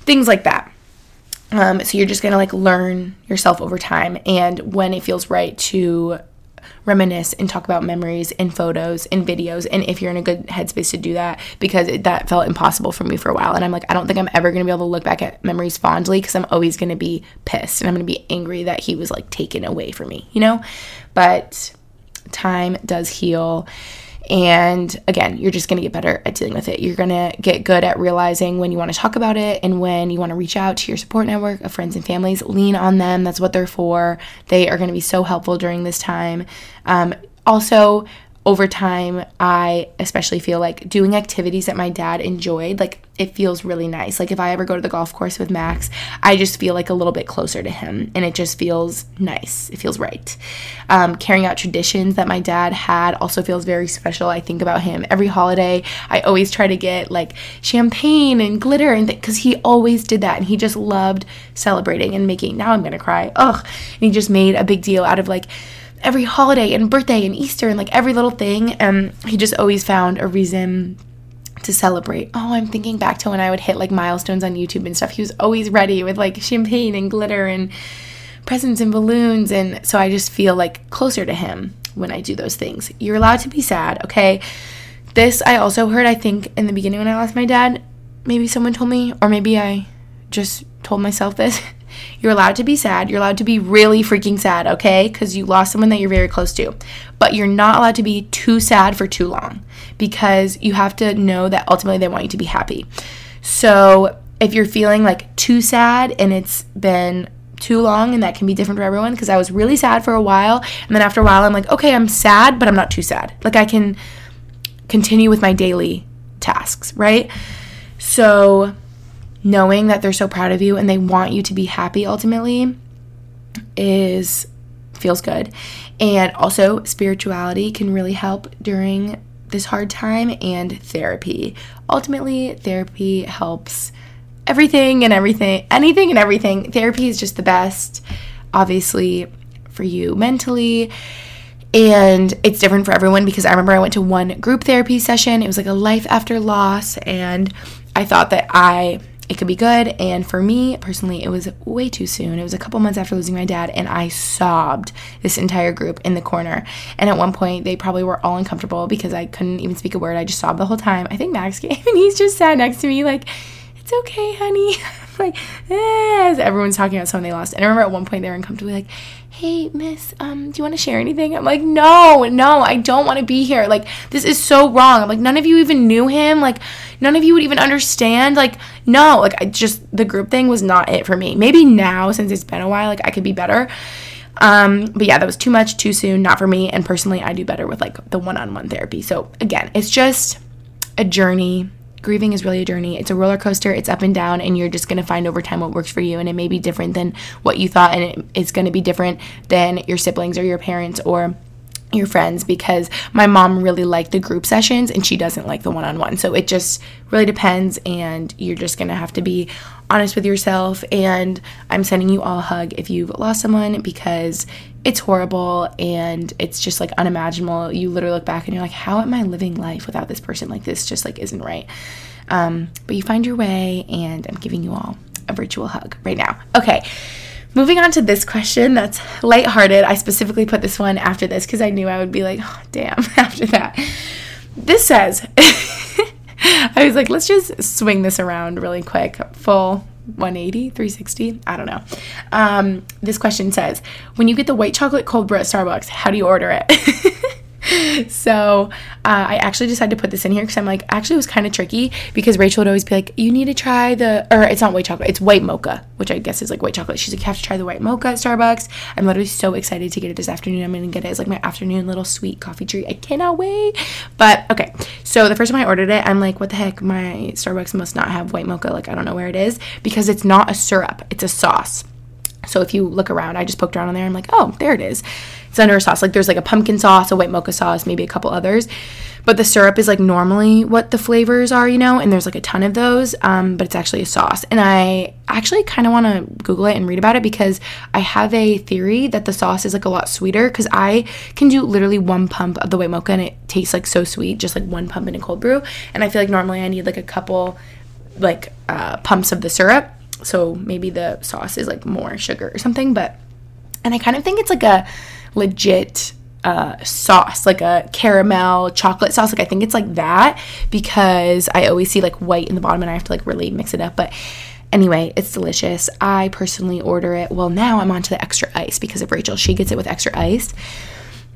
Things like that. Um, so you're just gonna like learn yourself over time and when it feels right to reminisce and talk about memories and photos and videos and if you're in a good headspace to do that because it, that felt impossible for me for a while. And i'm like i don't think i'm ever going to be able to look back at memories fondly because i'm always going to be pissed and i'm going to be angry that he was like taken away from me you know? But time does heal and again, you're just going to get better at dealing with it. You're going to get good at realizing when you want to talk about it and when you want to reach out to your support network of friends and families. Lean on them. That's what they're for. They are going to be so helpful during this time. Um, also, over time, I especially feel like doing activities that my dad enjoyed, like it feels really nice. Like if I ever go to the golf course with Max, I just feel like a little bit closer to him and it just feels nice. It feels right. Um, carrying out traditions that my dad had also feels very special. I think about him every holiday. I always try to get like champagne and glitter and because th- he always did that and he just loved celebrating and making. Now I'm gonna cry. Ugh. And he just made a big deal out of like every holiday and birthday and Easter and like every little thing. And he just always found a reason to celebrate. Oh, I'm thinking back to when I would hit like milestones on YouTube and stuff. He was always ready with like champagne and glitter and presents and balloons. And so I just feel like closer to him when I do those things. You're allowed to be sad, okay? This I also heard, I think, in the beginning when I lost my dad. Maybe someone told me, or maybe I just told myself this. You're allowed to be sad. You're allowed to be really freaking sad, okay? Because you lost someone that you're very close to. But you're not allowed to be too sad for too long because you have to know that ultimately they want you to be happy. So if you're feeling like too sad and it's been too long and that can be different for everyone because I was really sad for a while and then after a while I'm like okay I'm sad but I'm not too sad like I can continue with my daily tasks right so knowing that they're so proud of you and they want you to be happy ultimately is feels good. And also spirituality can really help during this hard time and therapy. Ultimately, therapy helps everything and everything, anything and everything. Therapy is just the best obviously for you mentally and it's different for everyone because I remember I went to one group therapy session. It was like a life after loss and I thought that I it could be good. And for me personally, it was way too soon. It was a couple months after losing my dad, and I sobbed this entire group in the corner. And at one point, they probably were all uncomfortable because I couldn't even speak a word. I just sobbed the whole time. I think Max came and he's just sat next to me, like, it's okay, honey. like, eh, everyone's talking about someone they lost. And I remember at one point they were uncomfortable, like, hey, miss, um, do you want to share anything? I'm like, no, no, I don't want to be here. Like, this is so wrong. I'm like, none of you even knew him. Like, none of you would even understand. Like, no, like, I just, the group thing was not it for me. Maybe now, since it's been a while, like, I could be better. Um, but yeah, that was too much, too soon, not for me. And personally, I do better with like the one on one therapy. So again, it's just a journey grieving is really a journey. It's a roller coaster, it's up and down, and you're just going to find over time what works for you. And it may be different than what you thought, and it, it's going to be different than your siblings or your parents or your friends because my mom really liked the group sessions and she doesn't like the one-on-one. So it just really depends and you're just going to have to be honest with yourself and I'm sending you all a hug if you've lost someone because it's horrible and it's just like unimaginable. You literally look back and you're like, how am I living life without this person? Like this just like isn't right. Um, but you find your way and I'm giving you all a virtual hug right now. Okay. Moving on to this question that's lighthearted. I specifically put this one after this because I knew I would be like, oh, damn, after that. This says, I was like, let's just swing this around really quick. Full 180, 360, I don't know. Um, this question says, when you get the white chocolate cold brew at Starbucks, how do you order it? so uh, I actually decided to put this in here because I'm like, actually, it was kind of tricky because Rachel would always be like, you need to try the, or it's not white chocolate, it's white mocha, which I guess is like white chocolate. She's like, you have to try the white mocha at Starbucks. I'm literally so excited to get it this afternoon. I'm going to get it as like my afternoon little sweet coffee treat. I cannot wait. But okay, so the first time I ordered it, I'm like, what the heck? My Starbucks must not have white mocha. Like, I don't know where it is because it's not a syrup, it's a sauce. So if you look around, I just poked around on there. I'm like, oh, there it is. Under sauce. Like there's like a pumpkin sauce, a white mocha sauce, maybe a couple others. But the syrup is like normally what the flavors are, you know, and there's like a ton of those. Um, but it's actually a sauce. And I actually kind of want to Google it and read about it because I have a theory that the sauce is like a lot sweeter because I can do literally one pump of the white mocha and it tastes like so sweet, just like one pump in a cold brew. And I feel like normally I need like a couple like uh, pumps of the syrup so maybe the sauce is like more sugar or something but and i kind of think it's like a legit uh, sauce, like a caramel chocolate sauce. Like I think it's like that because I always see like white in the bottom and I have to like really mix it up. But anyway, it's delicious. I personally order it. Well, now I'm on to the extra ice because of Rachel. She gets it with extra ice.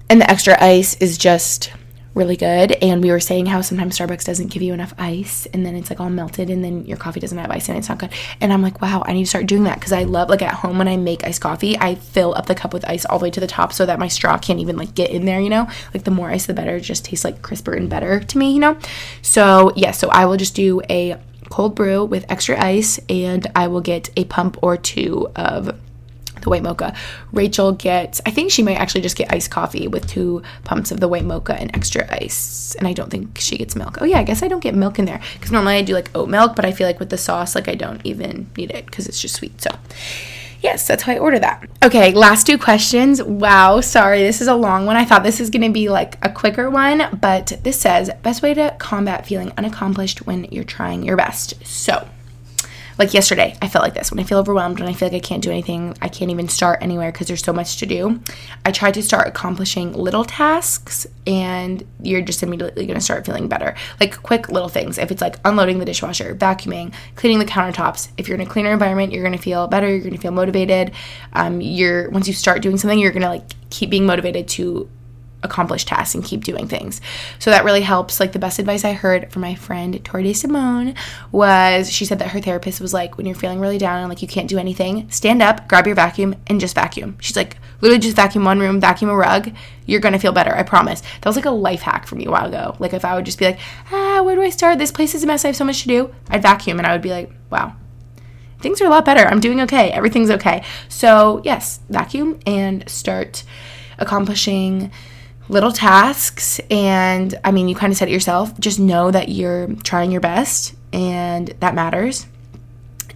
And the extra ice is just really good. And we were saying how sometimes Starbucks doesn't give you enough ice and then it's like all melted and then your coffee doesn't have ice and it's not good. And I'm like, wow, I need to start doing that because I love like at home when I make iced coffee, I fill up the cup with ice all the way to the top so that my straw can't even like get in there, you know? Like the more ice the better. It just tastes like crisper and better to me, you know? So yeah, so I will just do a cold brew with extra ice and I will get a pump or two of the white mocha. Rachel gets, I think she might actually just get iced coffee with two pumps of the white mocha and extra ice. And I don't think she gets milk. Oh, yeah, I guess I don't get milk in there because normally I do like oat milk, but I feel like with the sauce, like I don't even need it because it's just sweet. So, yes, that's how I order that. Okay, last two questions. Wow, sorry, this is a long one. I thought this is going to be like a quicker one, but this says best way to combat feeling unaccomplished when you're trying your best. So, like yesterday, I felt like this. When I feel overwhelmed, when I feel like I can't do anything, I can't even start anywhere because there's so much to do. I tried to start accomplishing little tasks, and you're just immediately going to start feeling better. Like quick little things. If it's like unloading the dishwasher, vacuuming, cleaning the countertops. If you're in a cleaner environment, you're going to feel better. You're going to feel motivated. Um, you're once you start doing something, you're going to like keep being motivated to accomplish tasks and keep doing things. So that really helps. Like the best advice I heard from my friend Tori De Simone was she said that her therapist was like, when you're feeling really down and like you can't do anything, stand up, grab your vacuum, and just vacuum. She's like, literally just vacuum one room, vacuum a rug. You're gonna feel better. I promise. That was like a life hack for me a while ago. Like if I would just be like, ah, where do I start? This place is a mess. I have so much to do. I'd vacuum and I would be like, wow, things are a lot better. I'm doing okay. Everything's okay. So, yes, vacuum and start accomplishing little tasks. And I mean, you kind of said it yourself. Just know that you're trying your best and that matters.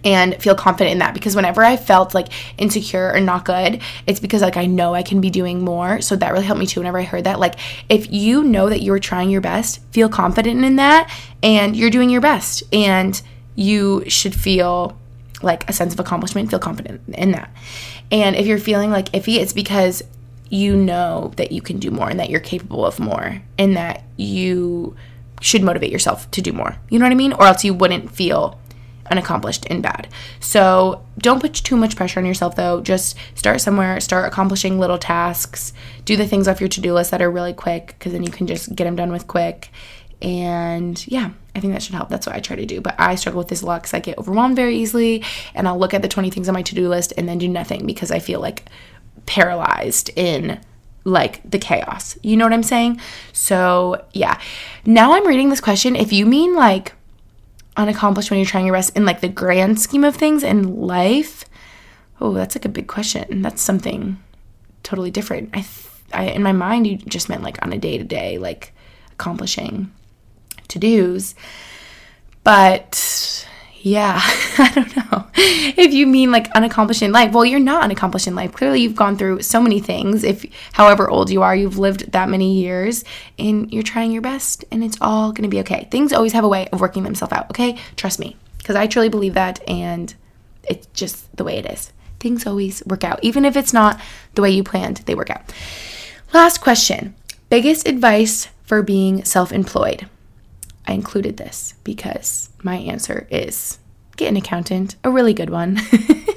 And feel confident in that because whenever I felt like insecure or not good, it's because like I know I can be doing more. So that really helped me too whenever I heard that. Like, if you know that you're trying your best, feel confident in that and you're doing your best. And you should feel like a sense of accomplishment, feel confident in that. And if you're feeling like iffy, it's because you know that you can do more and that you're capable of more and that you should motivate yourself to do more. You know what I mean? Or else you wouldn't feel unaccomplished and bad. So don't put too much pressure on yourself though. Just start somewhere, start accomplishing little tasks, do the things off your to do list that are really quick because then you can just get them done with quick. And yeah, I think that should help. That's what I try to do. But I struggle with this a lot because I get overwhelmed very easily and I'll look at the 20 things on my to do list and then do nothing because I feel like paralyzed in like the chaos. You know what I'm saying? So, yeah. Now I'm reading this question. If you mean like unaccomplished when you're trying your best in like the grand scheme of things in life, oh, that's like a big question. That's something totally different. I th- I, in my mind, you just meant like on a day to day, like accomplishing to dos. But yeah, I don't know. If you mean like unaccomplished in life, well, you're not unaccomplished in life. Clearly, you've gone through so many things. If however old you are, you've lived that many years and you're trying your best and it's all going to be okay. Things always have a way of working themselves out, okay? Trust me, because I truly believe that and it's just the way it is. Things always work out. Even if it's not the way you planned, they work out. Last question biggest advice for being self employed? I included this because my answer is get an accountant, a really good one.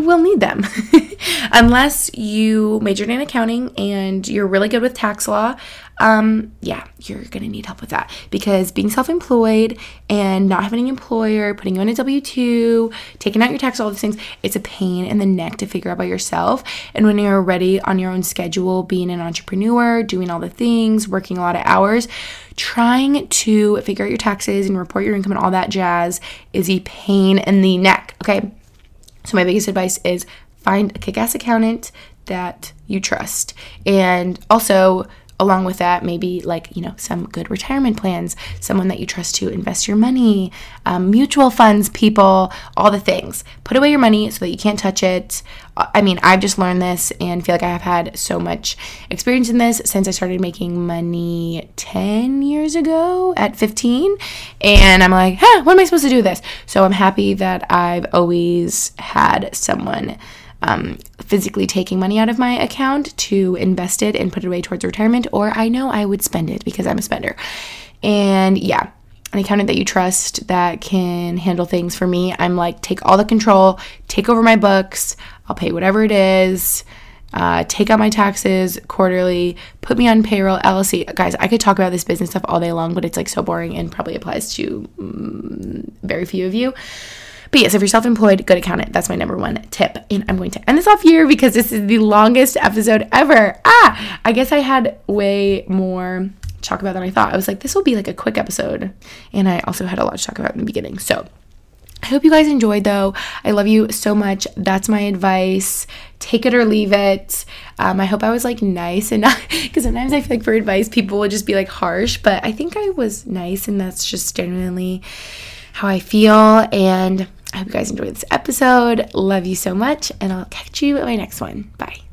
will need them. Unless you majored in accounting and you're really good with tax law, um, yeah, you're gonna need help with that because being self employed and not having an employer, putting you on a W 2, taking out your tax, all those things, it's a pain in the neck to figure out by yourself. And when you're already on your own schedule, being an entrepreneur, doing all the things, working a lot of hours, trying to figure out your taxes and report your income and all that jazz is a pain in the neck, okay? So, my biggest advice is find a kick ass accountant that you trust. And also, along with that, maybe like, you know, some good retirement plans, someone that you trust to invest your money, um, mutual funds, people, all the things. Put away your money so that you can't touch it. I mean, I've just learned this and feel like I have had so much experience in this since I started making money 10 years ago at 15. And I'm like, huh, what am I supposed to do with this? So I'm happy that I've always had someone um, physically taking money out of my account to invest it and put it away towards retirement, or I know I would spend it because I'm a spender. And yeah, an accountant that you trust that can handle things for me. I'm like, take all the control, take over my books, I'll pay whatever it is. Uh, take out my taxes quarterly, put me on payroll, LLC. Guys, I could talk about this business stuff all day long, but it's like so boring and probably applies to um, very few of you. But yes, if you're self employed, good accountant. That's my number one tip. And I'm going to end this off here because this is the longest episode ever. Ah, I guess I had way more to talk about than I thought. I was like, this will be like a quick episode. And I also had a lot to talk about in the beginning. So, I hope you guys enjoyed though. I love you so much. That's my advice. Take it or leave it. Um, I hope I was like nice and because sometimes I feel like for advice people will just be like harsh, but I think I was nice and that's just genuinely how I feel. And I hope you guys enjoyed this episode. Love you so much, and I'll catch you at my next one. Bye.